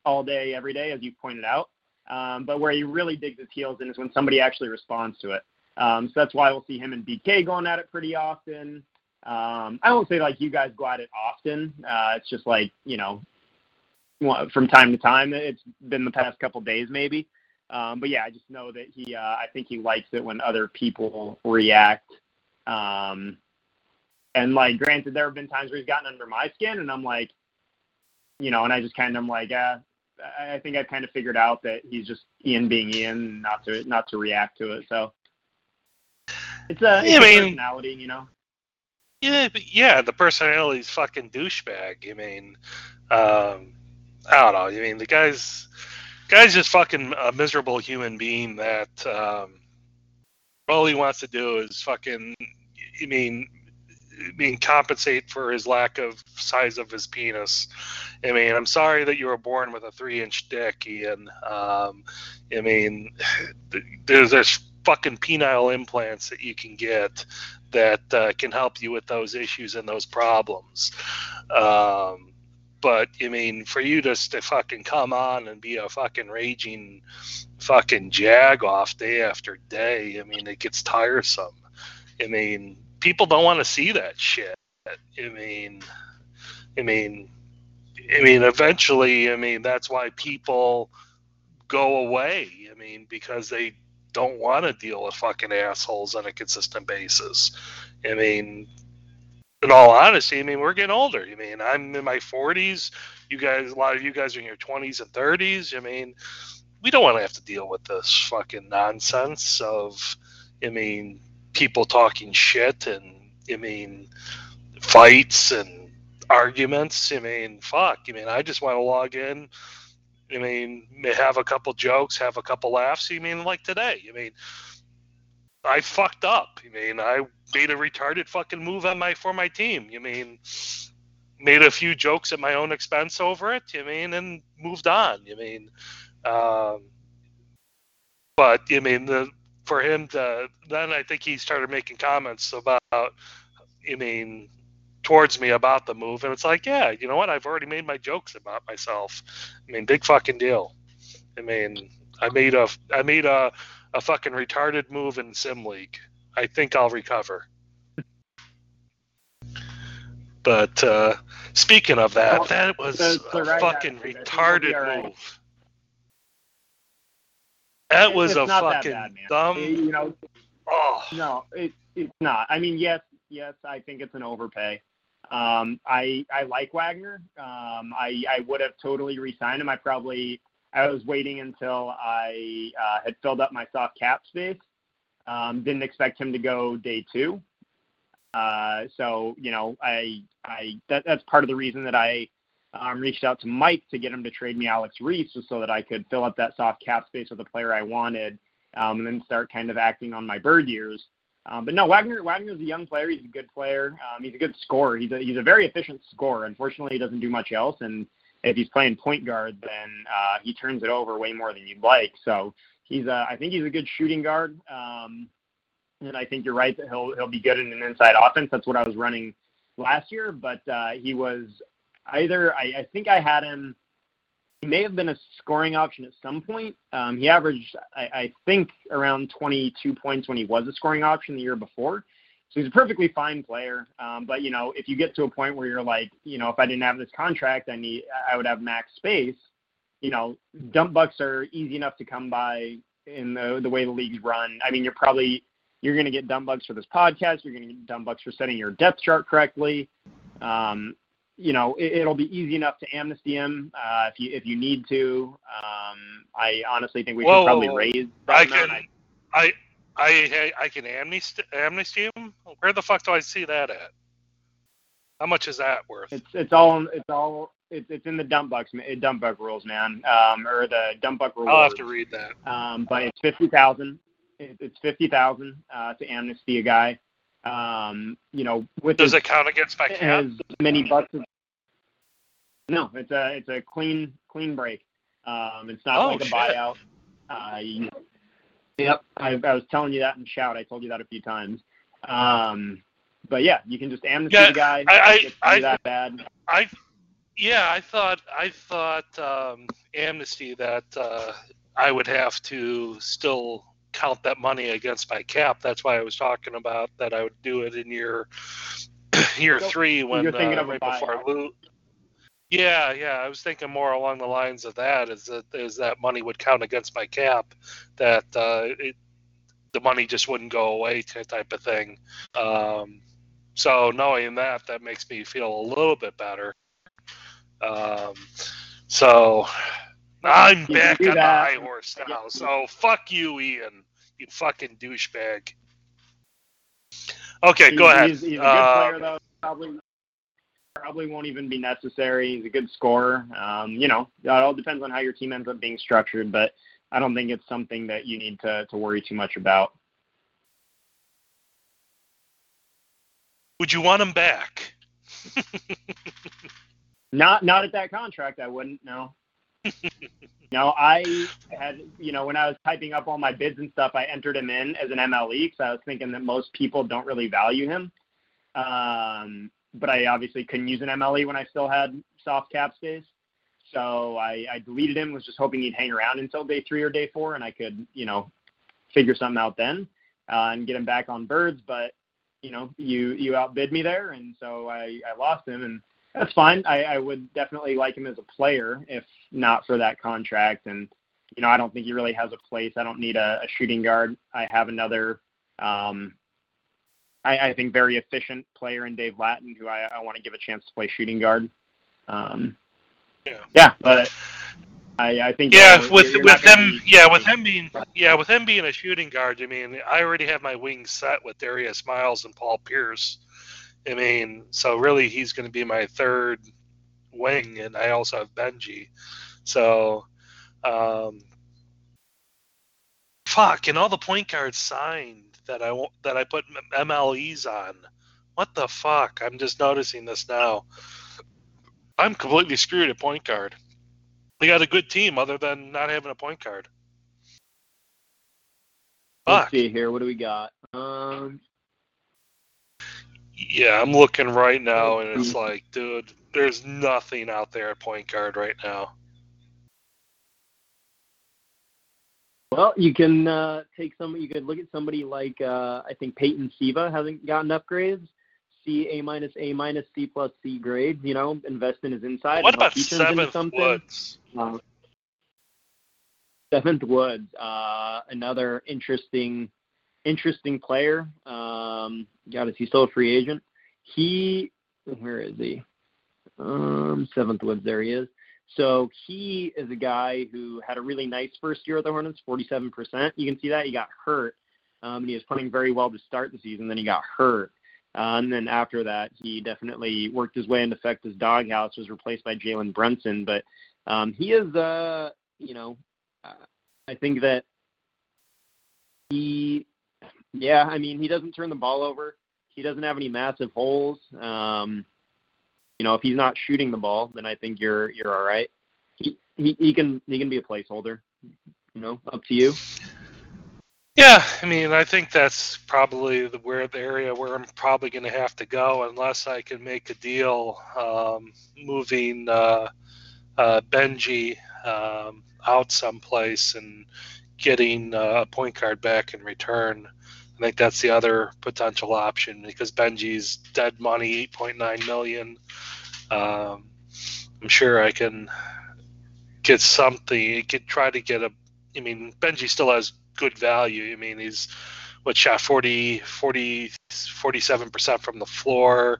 all day, every day, as you pointed out. Um, but where he really digs his heels in is when somebody actually responds to it. Um, so that's why we'll see him and BK going at it pretty often. Um, I won't say like you guys go at it often. Uh, it's just like you know, from time to time. It's been the past couple days maybe. Um, but yeah, I just know that he. Uh, I think he likes it when other people react. Um, and like, granted, there have been times where he's gotten under my skin, and I'm like, you know, and I just kind of am like, yeah, I think I've kind of figured out that he's just Ian being Ian, not to not to react to it. So it's a, it's a mean- personality, you know. Yeah, but yeah, the personality's fucking douchebag. I mean, um, I don't know. I mean, the guy's guy's just fucking a miserable human being that um, all he wants to do is fucking. I mean, mean, compensate for his lack of size of his penis. I mean, I'm sorry that you were born with a three-inch dick, Ian. Um, I mean, there's there's fucking penile implants that you can get that uh, can help you with those issues and those problems. Um, but I mean, for you just to fucking come on and be a fucking raging fucking jag off day after day, I mean, it gets tiresome. I mean, people don't want to see that shit. I mean, I mean, I mean, eventually, I mean, that's why people go away. I mean, because they don't want to deal with fucking assholes on a consistent basis. I mean, in all honesty, I mean, we're getting older. I mean, I'm in my 40s. You guys, a lot of you guys are in your 20s and 30s. I mean, we don't want to have to deal with this fucking nonsense of, I mean, people talking shit and, I mean, fights and arguments. I mean, fuck. I mean, I just want to log in. I mean, have a couple jokes, have a couple laughs. I mean, like today. I mean, I fucked up. I mean, I made a retarded fucking move on my for my team. You mean, made a few jokes at my own expense over it. You mean, and moved on. You mean, um, but you mean the for him to then I think he started making comments about. I mean, towards me about the move, and it's like, yeah, you know what? I've already made my jokes about myself. I mean, big fucking deal. I mean, I made a I made a a fucking retarded move in Sim League. I think I'll recover. But uh, speaking of that, Well, that was a right fucking attitude, I think you'll be retarded right. move. That was a fucking bad, man. dumb. You know, Oh, No, it, it's not. I mean, yes, yes, I think it's an overpay. Um, I I like Wagner. Um, I I would have totally re-signed him. I probably I was waiting until I uh, had filled up my soft cap space. Um, didn't expect him to go day two. Uh, so you know, I I that, that's part of the reason that I um, reached out to Mike to get him to trade me Alex Reese, just so that I could fill up that soft cap space with a player I wanted um, and then start kind of acting on my bird years. Um, but no, Wagner Wagner's a young player. He's a good player. Um, he's a good scorer. He's a he's a very efficient scorer. Unfortunately, he doesn't do much else. And if he's playing point guard, then uh, he turns it over way more than you'd like. So he's a, I think he's a good shooting guard. Um, and I think you're right that he'll he'll be good in an inside offense. That's what I was running last year. But uh, he was either I, I think I had him he may have been a scoring option at some point. Um, he averaged, I, I think, around 22 points when he was a scoring option the year before. So he's a perfectly fine player. Um, but you know, if you get to a point where you're like, you know, if I didn't have this contract, I need, I would have max space. You know, dump bucks are easy enough to come by in the the way the leagues run. I mean, you're probably you're going to get dumb bucks for this podcast. You're going to get dumb bucks for setting your depth chart correctly. Um, you know, it, it'll be easy enough to amnesty him uh, if you if you need to. Um, I honestly think we Whoa, should probably whoa, whoa. raise I can, I, I, I can amnesty, amnesty him. Where the fuck do I see that at? How much is that worth? It's it's all it's all it's it's in the dump bucks dump buck rules, man, um, or the dump buck rules. I'll have to read that. Um, but it's fifty thousand. It, it's fifty thousand uh, to amnesty a guy. Um, you know, with Does it count against my as many bucks. as- No, it's a it's a clean clean break. Um, it's not Oh, like a shit. buyout. Uh, you- yep, I, I was telling you that in shout. I told you that a few times. Um, but yeah, you can just amnesty Yeah, the guy. I- I- I- that bad. I, yeah, I thought I thought um, amnesty that uh, I would have to still count that money against my cap. That's why I was talking about that I would do it in year year So, three when you're thinking uh, of right before I lose. Yeah, yeah, I was thinking more along the lines of that. Is that is that money would count against my cap? That uh, it, the money just wouldn't go away, type of thing. Um, so knowing that, that makes me feel a little bit better. Um, so I'm You back on the high horse now. So fuck you, Ian. You fucking douchebag. Okay, He- go ahead. He's, he's a good Uh, player, though. Probably, probably won't even be necessary. He's a good scorer. Um, you know, it all depends on how your team ends up being structured, but I don't think it's something that you need to, to worry too much about. Would you want him back? Not not at that contract, I wouldn't. No. no, I had you know when I was typing up all my bids and stuff, I entered him in as an MLE because I was thinking that most people don't really value him. Um, but I obviously couldn't use an MLE when I still had soft cap space. So I, I deleted him. Was just hoping he'd hang around until day three or day four, and I could you know figure something out then uh, and get him back on birds. But you know you you outbid me there, and so I I lost him and that's fine. I, I would definitely like him as a player, if not for that contract. And you know, I don't think he really has a place. I don't need a, a shooting guard. I have another, um, I, I think, very efficient player in Dave Latin, who I, I want to give a chance to play shooting guard. Um, Yeah. yeah, but I, I think Yeah, you're- with with not gonna him, be- yeah, with him being, yeah, with him being a shooting guard. I mean, I already have my wings set with Darius Miles and Paul Pierce. I mean, so really, he's going to be my third wing, and I also have Benji. So, um, fuck, and all the point guards signed that I that I put MLEs on. What the fuck? I'm just noticing this now. I'm completely screwed at point guard. We got a good team other than not having a point guard. Let's see here. What do we got? Um, Yeah, I'm looking right now, and it's like, dude, there's nothing out there at point guard right now. well, you can uh, take some. You could look at somebody like uh, I think Peyton Siva hasn't gotten upgrades. C A minus A minus C plus C grades. You know, invest in his inside. What about he turns into Seventh something. Woods? Uh, Seventh Woods, uh, another interesting, interesting player. Um, God, is he still a free agent? He, where is he? Um, Seventh Woods, there he is. So he is a guy who had a really nice first year at the Hornets, 47%. You can see that he got hurt, um, and he was playing very well to start the season. Then he got hurt, uh, and then after that, he definitely worked his way into Fecta's doghouse. Was replaced by Jalen Brunson, but um, he is, uh, you know, I think that he, yeah, I mean, he doesn't turn the ball over. He doesn't have any massive holes. Um, you know, if he's not shooting the ball, then I think you're you're all right. He he, he can he can be a placeholder. You know, up to you. Yeah, I mean, I think that's probably the where the area where I'm probably going to have to go unless I can make a deal um, moving uh, uh, Benji um, out someplace and getting uh, a point guard back in return. I think that's the other potential option because Benji's dead money, 8.9 million. Um, I'm sure I can get something. Could try to get a. I mean, Benji still has good value. I mean, he's what shot 40, 40, 47% from the floor,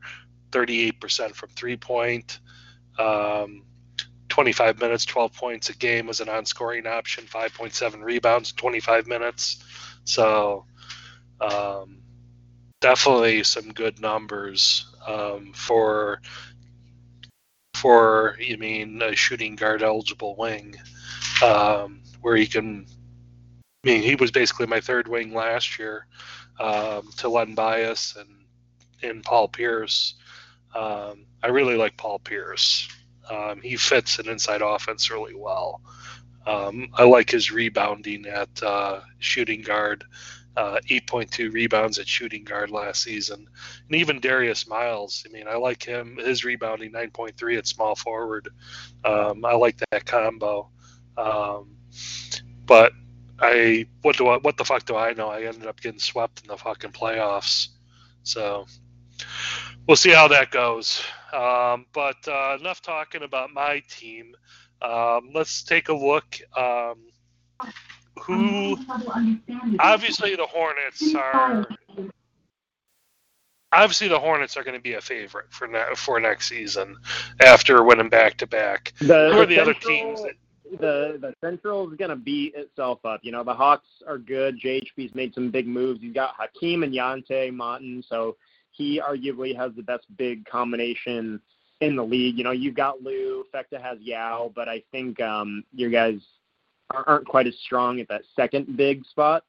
38% from three point, um, 25 minutes, 12 points a game as an on scoring option, 5.7 rebounds in 25 minutes. So, um, definitely some good numbers um, for for you mean a shooting guard eligible wing um, where he can I mean, he was basically my third wing last year um, to Len Bias and and Paul Pierce. Um, I really like Paul Pierce. Um, he fits an inside offense really well. Um, I like his rebounding at uh, shooting guard. Uh, 8.2 rebounds at shooting guard last season, and even Darius Miles. I mean, I like him. His rebounding 9.3 at small forward. Um, I like that combo. Um, but I what do I, what the fuck do I know? I ended up getting swept in the fucking playoffs. So we'll see how that goes. Um, but uh, enough talking about my team. Um, let's take a look. Who obviously the Hornets are obviously the Hornets are going to be a favorite for ne- for next season after winning back to back. Who are the other teams that the the Central is going to beat itself up. You know, the Hawks are good. JHB's made some big moves. He's got Hakeem and Yante Maten, so he arguably has the best big combination in the league. You know, you've got Lew, Fecta has Yao, but I think um, your guys aren't quite as strong at that second big spot.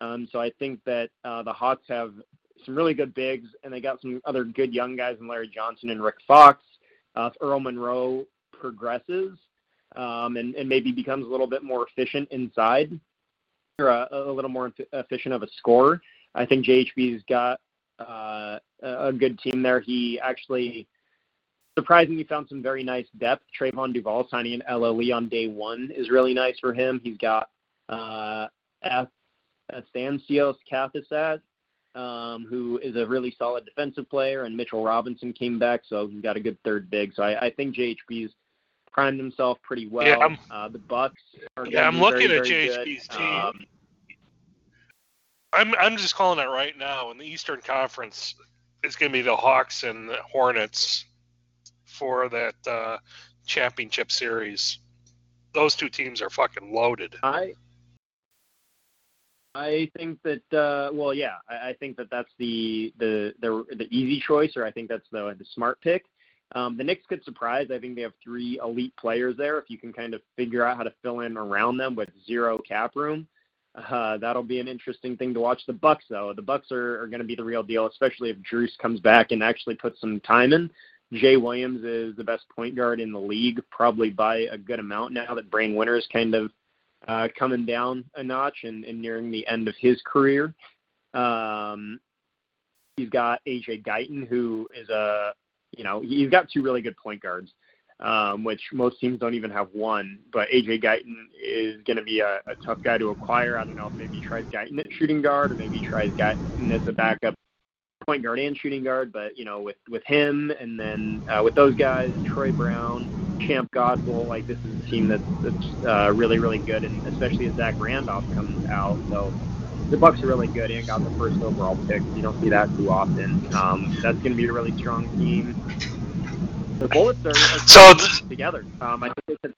Um, so I think that uh, the Hawks have some really good bigs, and they got some other good young guys in Larry Johnson and Rick Fox. Uh, if Earl Monroe progresses um, and, and maybe becomes a little bit more efficient inside, or a, a little more efficient of a scorer, I think JHB's got uh, a good team there. He actually surprisingly found some very nice depth. Trevon Duval signing an LOE on day one is really nice for him. He's got uh, F. Kathasat, um, who is a really solid defensive player, and Mitchell Robinson came back, so he's got a good third big. So I, I think JHB's primed himself pretty well. Yeah, I'm- uh, the Bucks are Yeah, I'm looking very, at very JHB's good. team. Um, I'm I'm just calling it right now in the Eastern Conference. It's going to be the Hawks and the Hornets for that uh, championship series. Those two teams are fucking loaded. I I think that uh, well, yeah, I, I think that that's the, the the the easy choice, or I think that's the the smart pick. Um, the Knicks could surprise. I think they have three elite players there. If you can kind of figure out how to fill in around them with zero cap room, uh, that'll be an interesting thing to watch. The Bucks, though, the Bucks are, are going to be the real deal, especially if Drews comes back and actually puts some time in. Jay Williams is the best point guard in the league, probably by a good amount now that Brian Winter's kind of uh, coming down a notch and, and nearing the end of his career. Um, he's got AJ Guyton, who is a, you know, he's got two really good point guards, um, which most teams don't even have one. But AJ Guyton is going to be a, a tough guy to acquire. I don't know if maybe he tries Guyton at shooting guard or maybe tries Guyton as a backup point guard and shooting guard. But you know, with with him and then uh, with those guys, Troy Brown, Champ Godwell, like this is a team that's that's uh, really really good, and especially as Zach Randolph comes out, so. The Bucks are really good and got the first overall pick. You don't see that too often. Um, that's going to be a really strong team. The Bullets are, are So th- together. Um, I think they could.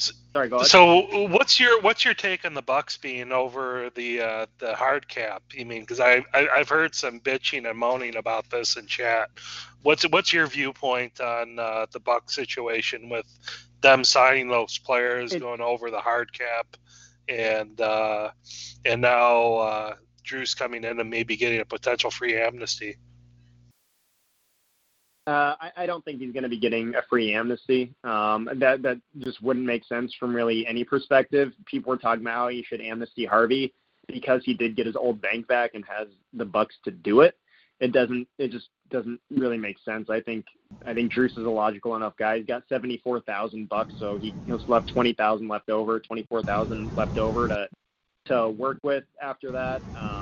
Sorry, go ahead. So what's your what's your take on the Bucks being over the uh, the hard cap? You mean because I, I I've heard some bitching and moaning about this in chat. What's what's your viewpoint on uh, the Bucks situation with them signing those players, It- going over the hard cap, and uh, and now uh, Drew's coming in and maybe getting a potential free amnesty? Uh, I, don't think he's going to be getting a free amnesty. Um, that that just wouldn't make sense from really any perspective. People were talking about how he should amnesty Harvey because he did get his old bank back and has the bucks to do it. It doesn't. It just doesn't really make sense. I think. I think Drews is a logical enough guy. He's got seventy four thousand bucks, so he, still have twenty thousand left over, twenty four thousand left over to to work with after that. Um,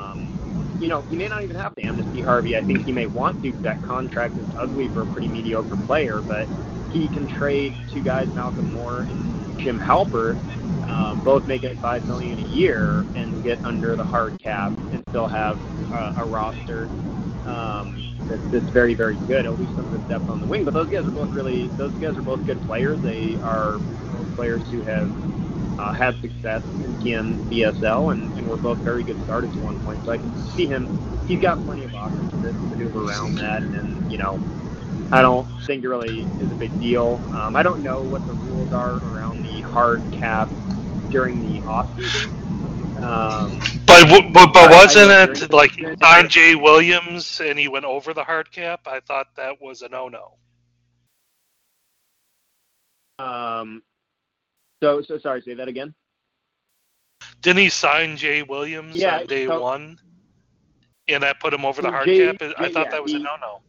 you know, he may not even have to amnesty Harvey. I think he may want to. That contract is ugly for a pretty mediocre player, but he can trade two guys, Malcolm Moore and Jim Halper, um, both making five million a year, and get under the hard cap and still have uh, a roster um, that's, that's very, very good. At least some of the depth on the wing. But those guys are both really, those guys are both good players. They are players who have uh, had success in TMBSL and, and were both very good starters at one point. So I can see him. He's got plenty of options to maneuver around that, and you know, I don't think it really is a big deal. Um, I don't know what the rules are around the hard cap during the off season. Um, But w- but, but I- I wasn't it like signed Jay Williams and he went over the hard cap? I thought that was a no no. um, so, so sorry, say that again. Didn't he sign Jay Williams Yeah, on day so- one? And that put him over the hard Jay- cap? I Jay- thought yeah, that was a no no.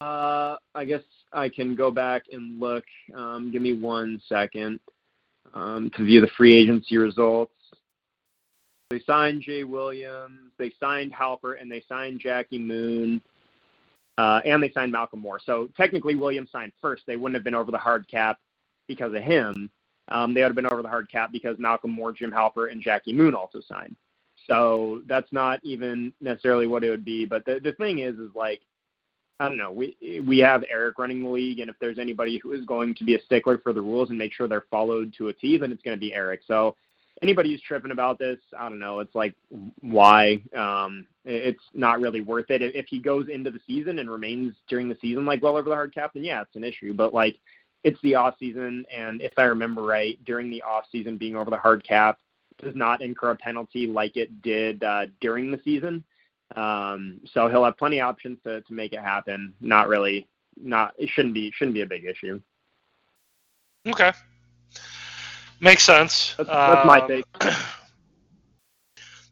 Uh, I guess I can go back and look. Um, give me one second. um, to view the free agency results. They signed Jay Williams, they signed Halper, and they signed Jackie Moon, uh, and they signed Malcolm Moore. So technically, Williams signed first. They wouldn't have been over the hard cap because of him. Um, they would have been over the hard cap because Malcolm Moore, Jim Halpert, and Jackie Moon also signed. So that's not even necessarily what it would be. But the the thing is, is like I don't know. We we have Eric running the league, and if there's anybody who is going to be a stickler for the rules and make sure they're followed to a T, then it's going to be Eric. So anybody who's tripping about this, I don't know. It's like why? Um, it's not really worth it. If he goes into the season and remains during the season like well over the hard cap, then yeah, it's an issue. But like it's the off season, and if I remember right, during the off season being over the hard cap does not incur a penalty like it did uh, during the season. Um, so he'll have plenty of options to, to make it happen. Not really, not it shouldn't be shouldn't be a big issue. Okay, makes sense. That's, that's my Um, take.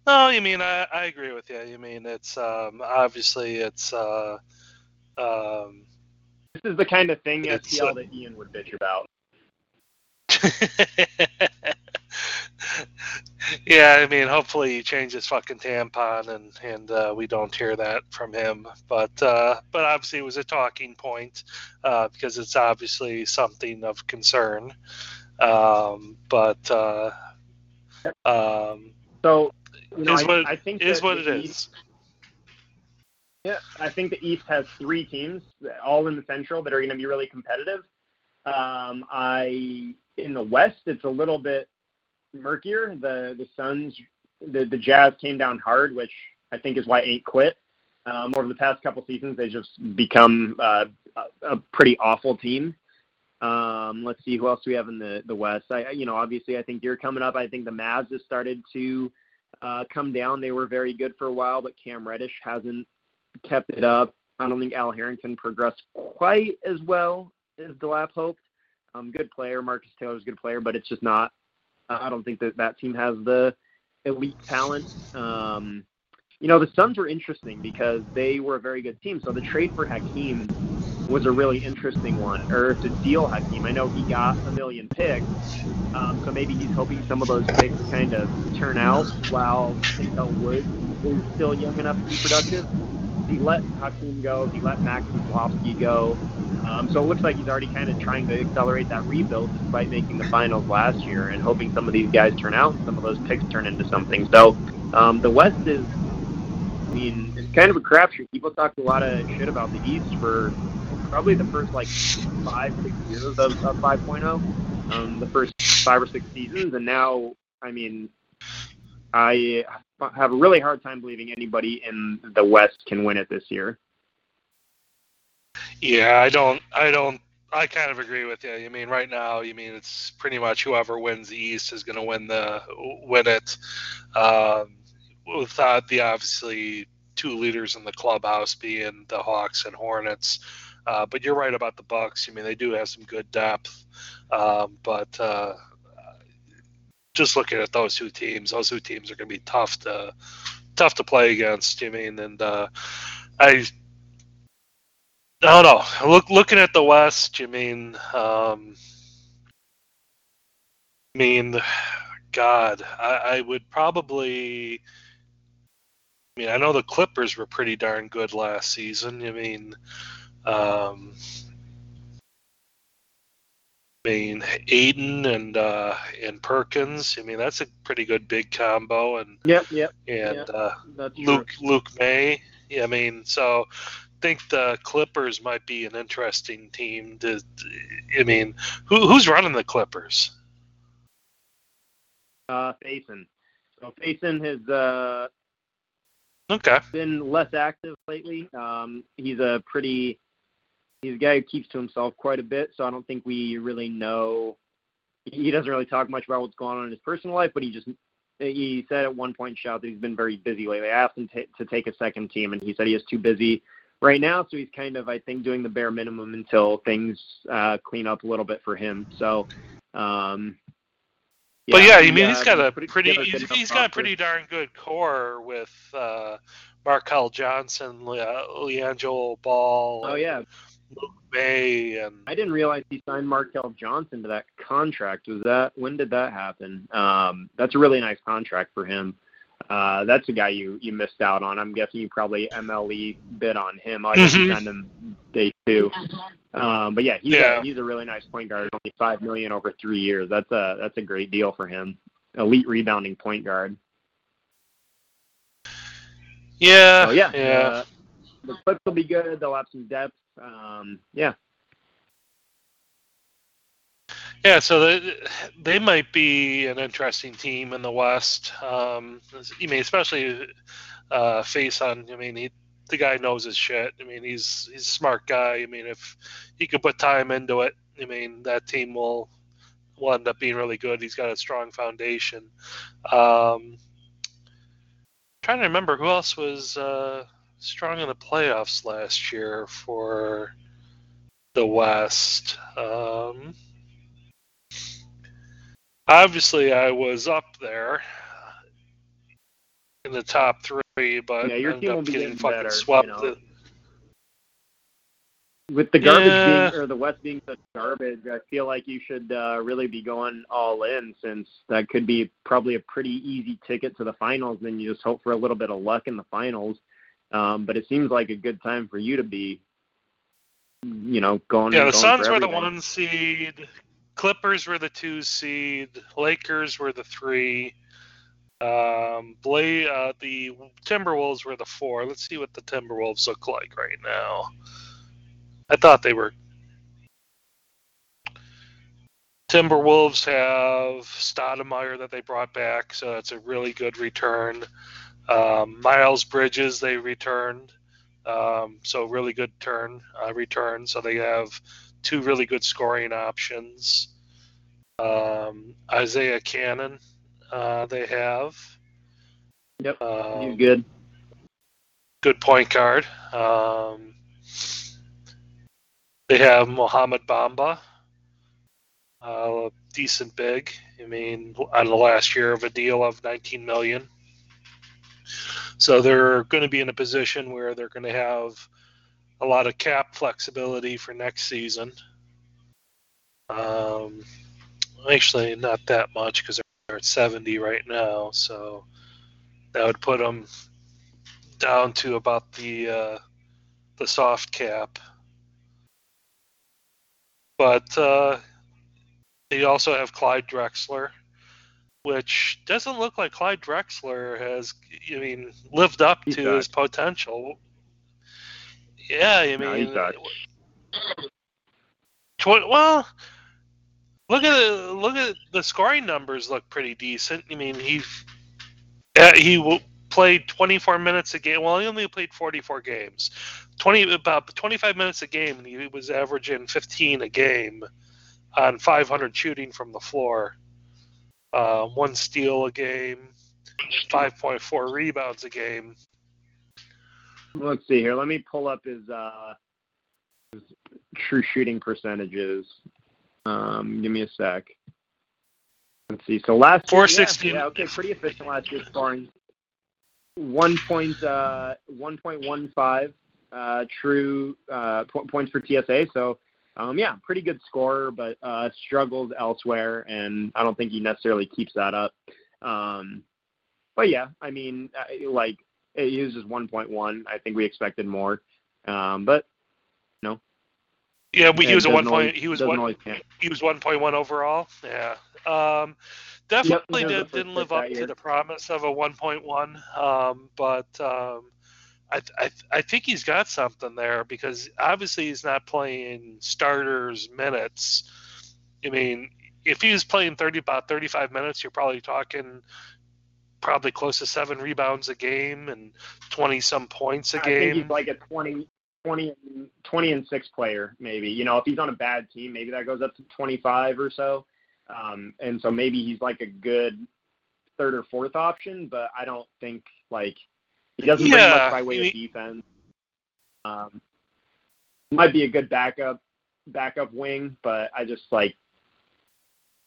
No, you mean I, I agree with you. You mean it's um, obviously it's uh, um, This is the kind of thing It's, SPL uh, that Ian would bitch about. yeah, I mean, hopefully he changes fucking tampon and and uh, we don't hear that from him. But uh, but obviously it was a talking point uh, because it's obviously something of concern. Um, but uh, um, So you know, Is I, what- I think is what it is. Yeah, I think the East has three teams, all in the Central, that are going to be really competitive. Um, I in the West, it's a little bit murkier. The the Suns, the the Jazz came down hard, which I think is why eight quit. Um, over the past couple seasons, they just become uh, a, a pretty awful team. Um, let's see who else we have in the the West. I you know obviously I think you're coming up. I think the Mavs has started to uh, come down. They were very good for a while, but Cam Reddish hasn't kept it up. I don't think Al Harrington progressed quite as well as Delap hoped. Um, good player, Marcus Taylor's a good player, but it's just not. I don't think that that team has the elite talent. Um, you know, the Suns were interesting because they were a very good team. So the trade for Hakeem was a really interesting one, or to deal Hakeem. I know he got a million picks, um, so maybe he's hoping some of those picks kind of turn out while Intel Wood is still young enough to be productive. He let Hakeem go. He let Max Zaslofsky go. Um, so it looks like he's already kind of trying to accelerate that rebuild despite making the finals last year and hoping some of these guys turn out some of those picks turn into something. So um, the West is, I mean, it's kind of a crapshoot. People talked a lot of shit about the East for probably the first like five, six years of, of 5.0, um, the first five or six seasons, and now, I mean, I have a really hard time believing anybody in the West can win it this year. Yeah, I don't. I don't. I kind of agree with you. You mean right now? You mean it's pretty much whoever wins the East is going to win the win it. Um, without the obviously two leaders in the clubhouse being the Hawks and Hornets. Uh, but you're right about the Bucks. I mean, they do have some good depth, um, but uh, just looking at those two teams, those two teams are going to be tough to tough to play against. You mean, and uh, I I don't know. Look, looking at the West, you mean, um, I mean, God, I, I would probably. I mean, I know the Clippers were pretty darn good last season. I mean, um, I mean, Aiden and uh, and Perkins. I mean, that's a pretty good big combo, and Yep, yep, and Yeah. uh, that's true. Luke Luke Maye. Yeah, I mean, so I think the Clippers might be an interesting team. To, I mean, who who's running the Clippers? Uh, Faison. So Faison has uh, Okay, been less active lately. Um, he's a pretty he's a guy who keeps to himself quite a bit, so I don't think we really know. He doesn't really talk much about what's going on in his personal life, but he just he said at one point, shout that he's been very busy lately. I asked him to, to take a second team, and he said he is too busy right now, so he's kind of I think doing the bare minimum until things uh, clean up a little bit for him. So. Um, but yeah, I he, mean, uh, he's got a pretty he's, he's got a pretty darn good core with uh, Markel Johnson, Le- LiAngelo Ball. Oh yeah, May and I didn't realize he signed Markel Johnson to that contract. Was that when did that happen? Um, that's a really nice contract for him. Uh, that's a guy you you missed out on. I'm guessing you probably MLE bid on him. I guess you Mhm. signed him day two. Um, but yeah, he's Yeah. a, he's a really nice point guard. Only five million over three years. That's a that's a great deal for him. Elite rebounding point guard. yeah, So yeah, yeah. Uh, the Clips will be good. They'll have some depth. Um, yeah, Yeah, so they, they might be an interesting team in the West. Um, I mean, especially uh, Faison. I mean, he, the guy knows his shit. I mean, he's he's a smart guy. I mean, if he could put time into it, I mean, that team will will end up being really good. He's got a strong foundation. Um, trying to remember who else was uh, strong in the playoffs last year for the West. Um, obviously I was up there in the top three, but Yeah, your team up will be getting fucking better, swept. you know. with the garbage Yeah. being or the West being such garbage, I feel like you should uh, really be going all in since that could be probably a pretty easy ticket to the finals. And then you just hope for a little bit of luck in the finals. Um, but it seems like a good time for you to be, you know, going. yeah, the going Suns were the one seed. Clippers were the two seed. Lakers were the three. Um, Bla- uh, the Timberwolves were the four. Let's see what the Timberwolves look like right now. I thought they were. Timberwolves have Stoudemire that they brought back, so that's a really good return. Um, Miles Bridges they returned, um, so really good turn uh, return. So they have two really good scoring options. Um, Isaiah Canaan uh, they have. Yep, Um, He's good. good point guard. Um, they have Mohamed Bamba, uh, decent big. I mean, on the last year of a deal of 19 million. So they're going to be in a position where they're going to have a lot of cap flexibility for next season. Um, actually, not that much because they're at 70 right now. So that would put them down to about the uh, the soft cap. But uh, they also have Clyde Drexler, which doesn't look like Clyde Drexler has, I mean, lived up He's to back. his potential. Yeah, I mean, back. tw- well, look at the, look at the scoring numbers. Look pretty decent. I mean, he uh, he w- played 24 minutes a game. Well, he only played 44 games. 20 about 25 minutes a game, and he was averaging 15 a game on 500 shooting from the floor. Uh, one steal a game, 5.4 rebounds a game. Let's see here. Let me pull up his, uh, his true shooting percentages. Um, give me a sec. Let's see. So last year, 416. Yeah, yeah, okay, pretty efficient last year scoring. One point, uh, one point one five, uh, true uh, po- points for TSA. So, um, yeah, pretty good scorer, but uh, struggles elsewhere, and I don't think he necessarily keeps that up. Um, but yeah, I mean, like he was just 1.1. I think we expected more, um, but no. Yeah, but he was a one always- He was one. He was 1.1 overall. Yeah. Um, definitely Yep, did, didn't live up to year. the promise of a 1.1. Um, but um, I, I, I think he's got something there because obviously he's not playing starters minutes. I mean, if he was playing 30 about 35 minutes, you're probably talking probably close to seven rebounds a game and 20 some points a I think game. he's like a 20, 20, and- 20 and six player, maybe. You know, if he's on a bad team, maybe that goes up to 25 or so. Um, and so maybe he's like a good third or fourth option, but I don't think like he doesn't bring much by way he- of defense. Um, might be a good backup backup wing, but I just like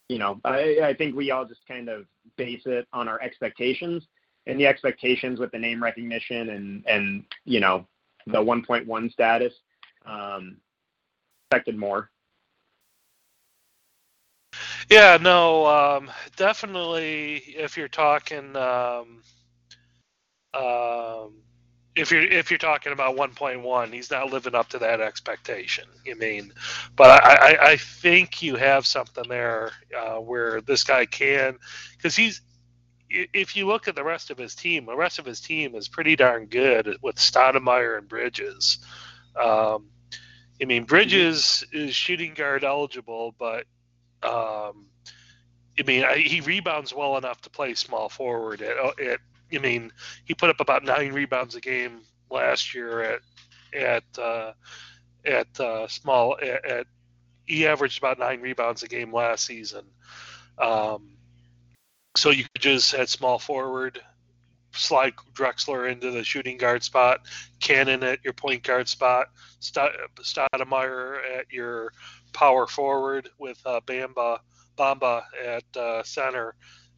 you know I, I think we all just kind of base it on our expectations and the expectations with the name recognition and and you know the 1.1 status. Um, expected more. Yeah, no, um, definitely. If you're talking, um, um, if you're if you're talking about 1.1, he's not living up to that expectation. You mean, but I, I, I think you have something there uh, where this guy can, because he's. If you look at the rest of his team, the rest of his team is pretty darn good with Stoudemire and Bridges. Um, I mean, Bridges is shooting guard eligible, but um, I mean, I, he rebounds well enough to play small forward. At, at, I mean, he put up about nine rebounds a game last year at at uh, at uh, small at, at, he averaged about nine rebounds a game last season. Um, so you could just at small forward slide Drexler into the shooting guard spot, Canaan at your point guard spot, Stoudemire at your power forward with uh, Bamba Bamba at uh, center.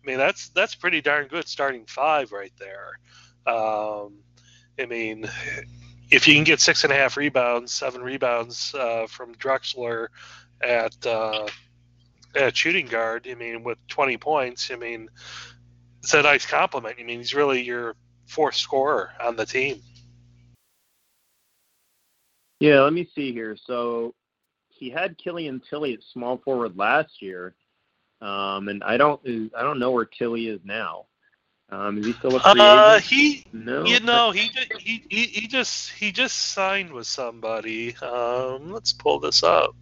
I mean, that's that's pretty darn good starting five right there. Um, I mean, if you can get six and a half rebounds, seven rebounds uh, from Drexler at uh, at shooting guard, I mean, with 20 points, I mean, it's a nice compliment. I mean, he's really your fourth scorer on the team. Yeah, let me see here. So he had Killian Tillie at small forward last year, um, and I don't I don't know where Tillie is now. Um, is he still a free uh, he, no. you know, he, he he he just he just signed with somebody. Um, let's pull this up.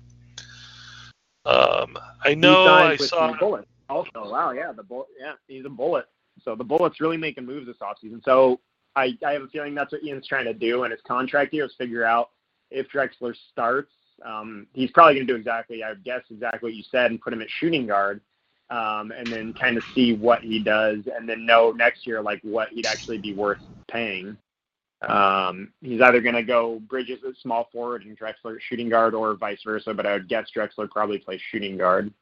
Um, I know I saw. the Bullets. Also, wow, yeah, the bull, yeah, he's a bullet. So the Bullets really making moves this offseason. So I I have a feeling that's what Ian's trying to do in his contract here is figure out if Drexler starts um, he's probably going to do exactly, I would guess, exactly what you said and put him at shooting guard um, and then kind of see what he does and then know next year, like, what he'd actually be worth paying. Um, he's either going to go Bridges at small forward and Drexler at shooting guard or vice versa, but I would guess Drexler probably plays shooting guard.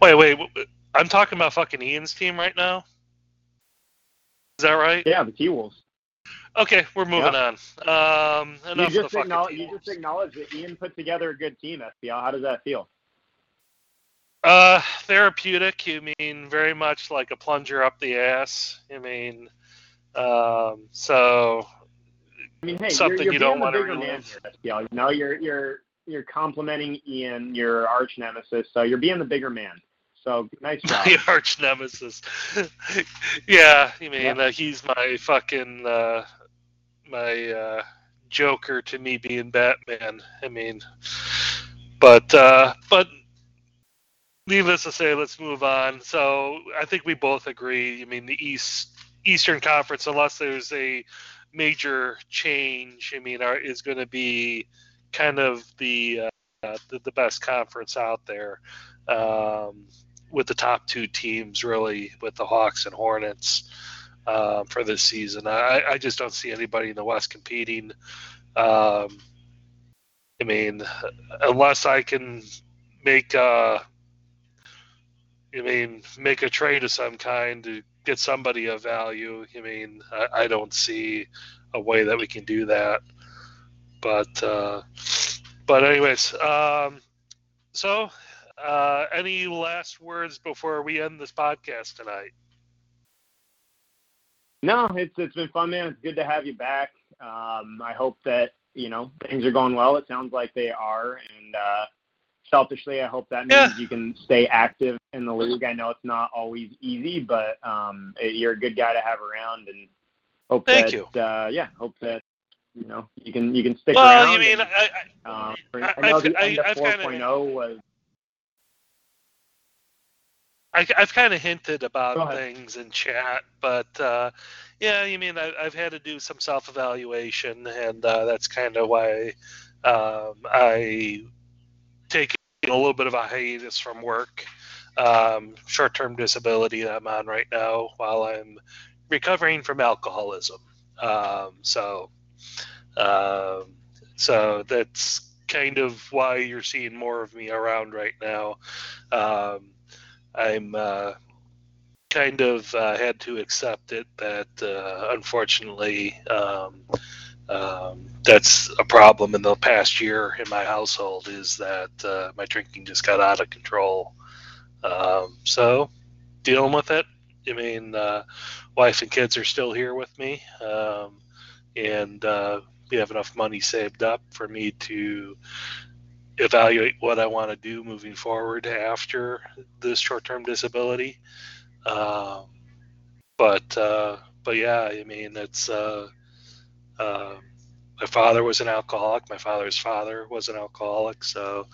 Wait, wait. I'm talking about fucking Ian's team right now. Is that right? Yeah, the T Wolves. Okay, we're moving Yep. on. Um, You enough of just, the acknowledge, you just acknowledge that Ian put together a good team, SPL. How does that feel? Uh, therapeutic. You mean very much like a plunger up the ass. You mean, um, so I mean, hey, Something you're, you're you don't wanna bigger man relive. here. You know, you're you're you're complimenting Ian, your arch nemesis. So you're being the bigger man. So nice job. my arch nemesis. yeah, you mean Yep. uh, he's my fucking uh, my uh, Joker to me being Batman. I mean, but uh, but needless to say, let's move on. So I think we both agree. I mean, the East Eastern Conference, unless there's a major change, I mean, are, is going to be kind of the, uh, the the best conference out there. Um, with the top two teams, really, with the Hawks and Hornets uh, for this season. I, I just don't see anybody in the West competing. Um, I mean, unless I can make a, I mean, make a trade of some kind to get somebody of value. I mean, I, I don't see a way that we can do that. But, uh, but anyways, um, so uh, any last words before we end this podcast tonight? No, it's it's been fun, man. It's good to have you back. Um, I hope that you know things are going well. It sounds like they are, and uh, selfishly, I hope that means Yeah. you can stay active in the league. I know it's not always easy, but um, it- you're a good guy to have around, and hope Thank that you. uh, yeah, hope that you know you can you can stick Well, around. you mean, and, I, I, um, I- I the end I- of I've kinda- 4.0 was I, I've kind of hinted about things in chat, but uh, yeah, you mean I, I've had to do some self-evaluation, and uh, that's kind of why um, I take a little bit of a hiatus from work. Um, short-term disability that I'm on right now while I'm recovering from alcoholism. Um, so, um, so that's kind of why you're seeing more of me around right now. Um, I'm uh, kind of uh, had to accept it that uh, unfortunately um, um, that's a problem in the past year in my household is that uh, my drinking just got out of control. Um, so dealing with it. I mean, uh, wife and kids are still here with me, um, and uh, we have enough money saved up for me to evaluate what I want to do moving forward after this short-term disability. Um, but uh, but yeah, I mean, it's uh, uh, my father was an alcoholic. My father's father was an alcoholic. So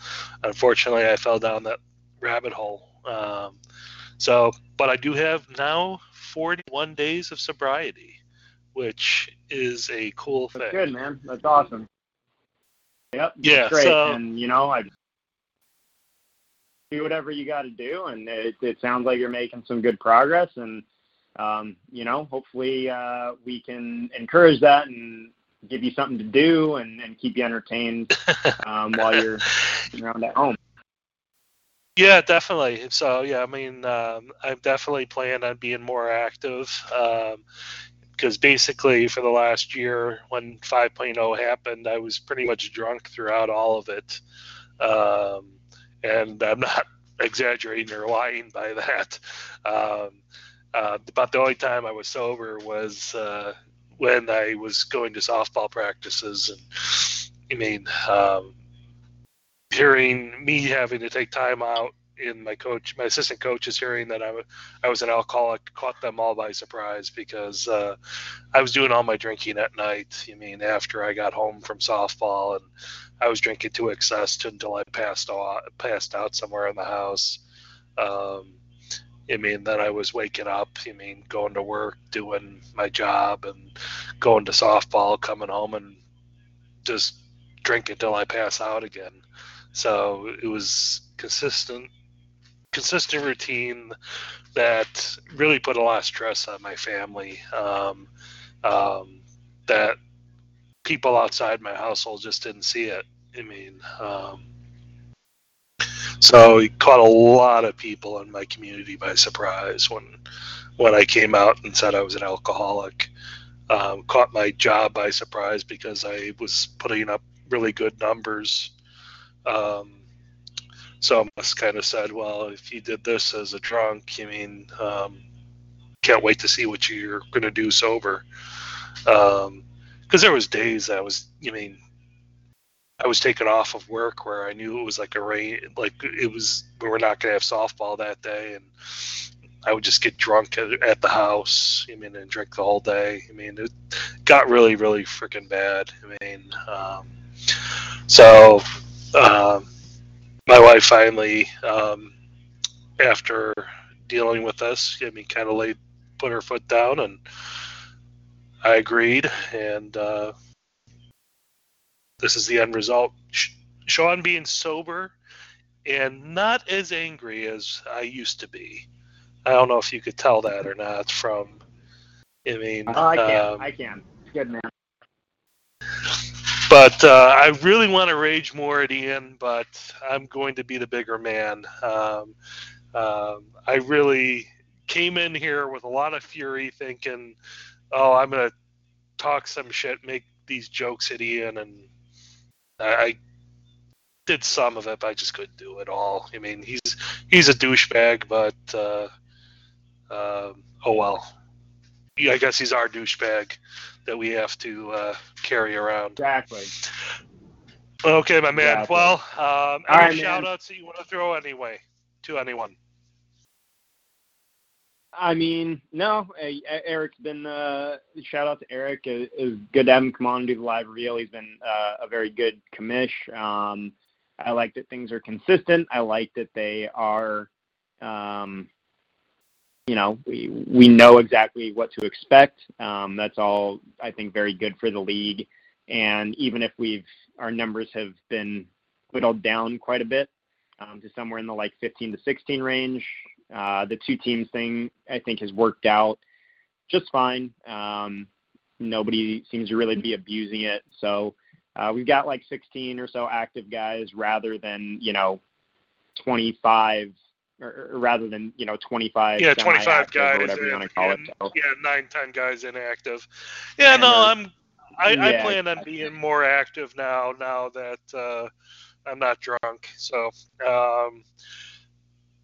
unfortunately, I fell down that rabbit hole. Um, so, but I do have now 41 days of sobriety, which is a cool That's thing. good, man. That's awesome. Yep. Yeah, Great. so- and you know, I do whatever you got to do, and it, it sounds like you're making some good progress. And um, you know, hopefully, uh, we can encourage that and give you something to do and, and keep you entertained um, while you're around at home. Yeah, definitely. So yeah, I mean, um, I'm definitely planning on being more active because basically for the last year when 5.0 happened, I was pretty much drunk throughout all of it, um, and I'm not exaggerating or lying by that. Um, uh, about the only time I was sober was uh, when I was going to softball practices, and I mean. Um, hearing me having to take time out in my coach my assistant coach, is hearing that I was an alcoholic caught them all by surprise because uh, i was doing all my drinking at night i mean after i got home from softball and i was drinking to excess until i passed out passed out somewhere in the house um, I mean, then I was waking up. I mean, going to work, doing my job, and going to softball, coming home, and just drinking till I pass out again. So it was consistent, consistent routine that really put a lot of stress on my family. Um, um, that people outside my household just didn't see it. I mean, um, so it caught a lot of people in my community by surprise when when I came out and said I was an alcoholic. Um, caught my job by surprise because I was putting up really good numbers. Um, so I must kind of said, well, if you did this as a drunk, you mean, um, can't wait to see what you're going to do sober. Because there was days I was, you mean, I was taken off of work where I knew it was like a rain, like it was we were not going to have softball that day, and I would just get drunk at, at the house. I mean, and drink the whole day. I mean, it got really, really freaking bad. I mean, um, so um, my wife finally, um, after dealing with this, I mean, kind of laid, put her foot down, and I agreed, and uh, this is the end result. Sh- Sean being sober and not as angry as I used to be. I don't know if you could tell that or not from. I mean, Oh, I can. um, I can. Good man. But uh, I really want to rage more at Ian, but I'm going to be the bigger man. Um, um, I really came in here with a lot of fury, thinking, "Oh, I'm going to talk some shit, make these jokes at Ian," and I, I did some of it, but I just couldn't do it all. I mean, he's he's a douchebag, but uh, um oh well. I guess he's our douchebag that we have to uh, carry around. Exactly. Okay, my man. Exactly. Well, um, any right, man. shout outs that you want to throw anyway to anyone? I mean, no. Eric's been uh, shout out to Eric. It, it was good to have him come on and do the live reveal. He's been uh, a very good commish. Um, I like that things are consistent. I like that they are, um, you know, we we know exactly what to expect. Um, that's all I think very good for the league. And even if we've our numbers have been whittled down quite a bit um, to somewhere in the like 15 to 16 range, uh, the two teams thing I think has worked out just fine. Um, nobody seems to really be abusing it. So uh, we've got like 16 or so active guys rather than you know 25 or, or rather than you know 25 Yeah, 25 guys. or whatever you want to call it. So, Yeah, nine, ten guys inactive. Yeah, And no, I'm I, I plan on being more active now. Now that uh, I'm not drunk, so. Um,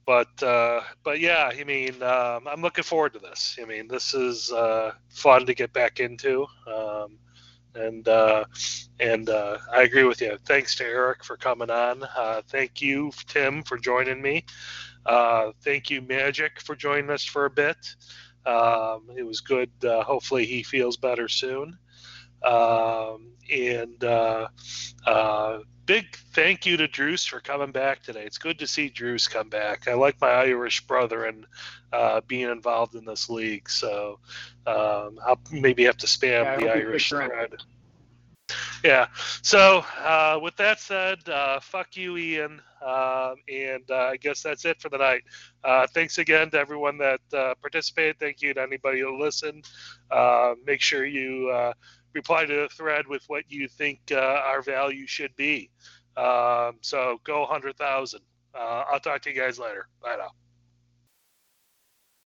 but uh, but yeah, I mean, um, I'm looking forward to this. I mean, this is uh, fun to get back into, um, and uh, and uh, I agree with you. Thanks to Eric for coming on. Uh, thank you, Tim, for joining me. Uh, thank you, Magic, for joining us for a bit. Um, it was good. Uh, hopefully, he feels better soon. Um, and uh, uh, big thank you to Drews for coming back today. It's good to see Drews come back. I like my Irish brother and uh, being involved in this league, so um, I'll maybe have to spam Yeah, the Irish thread. Yeah. So uh, with that said, uh, fuck you, Ian, um, and uh, I guess that's it for the night. Uh, thanks again to everyone that uh, participated. Thank you to anybody who listened. Uh, make sure you reply to the thread with what you think our value should be. Um, so go 100,000. Uh, I'll talk to you guys later. Bye now.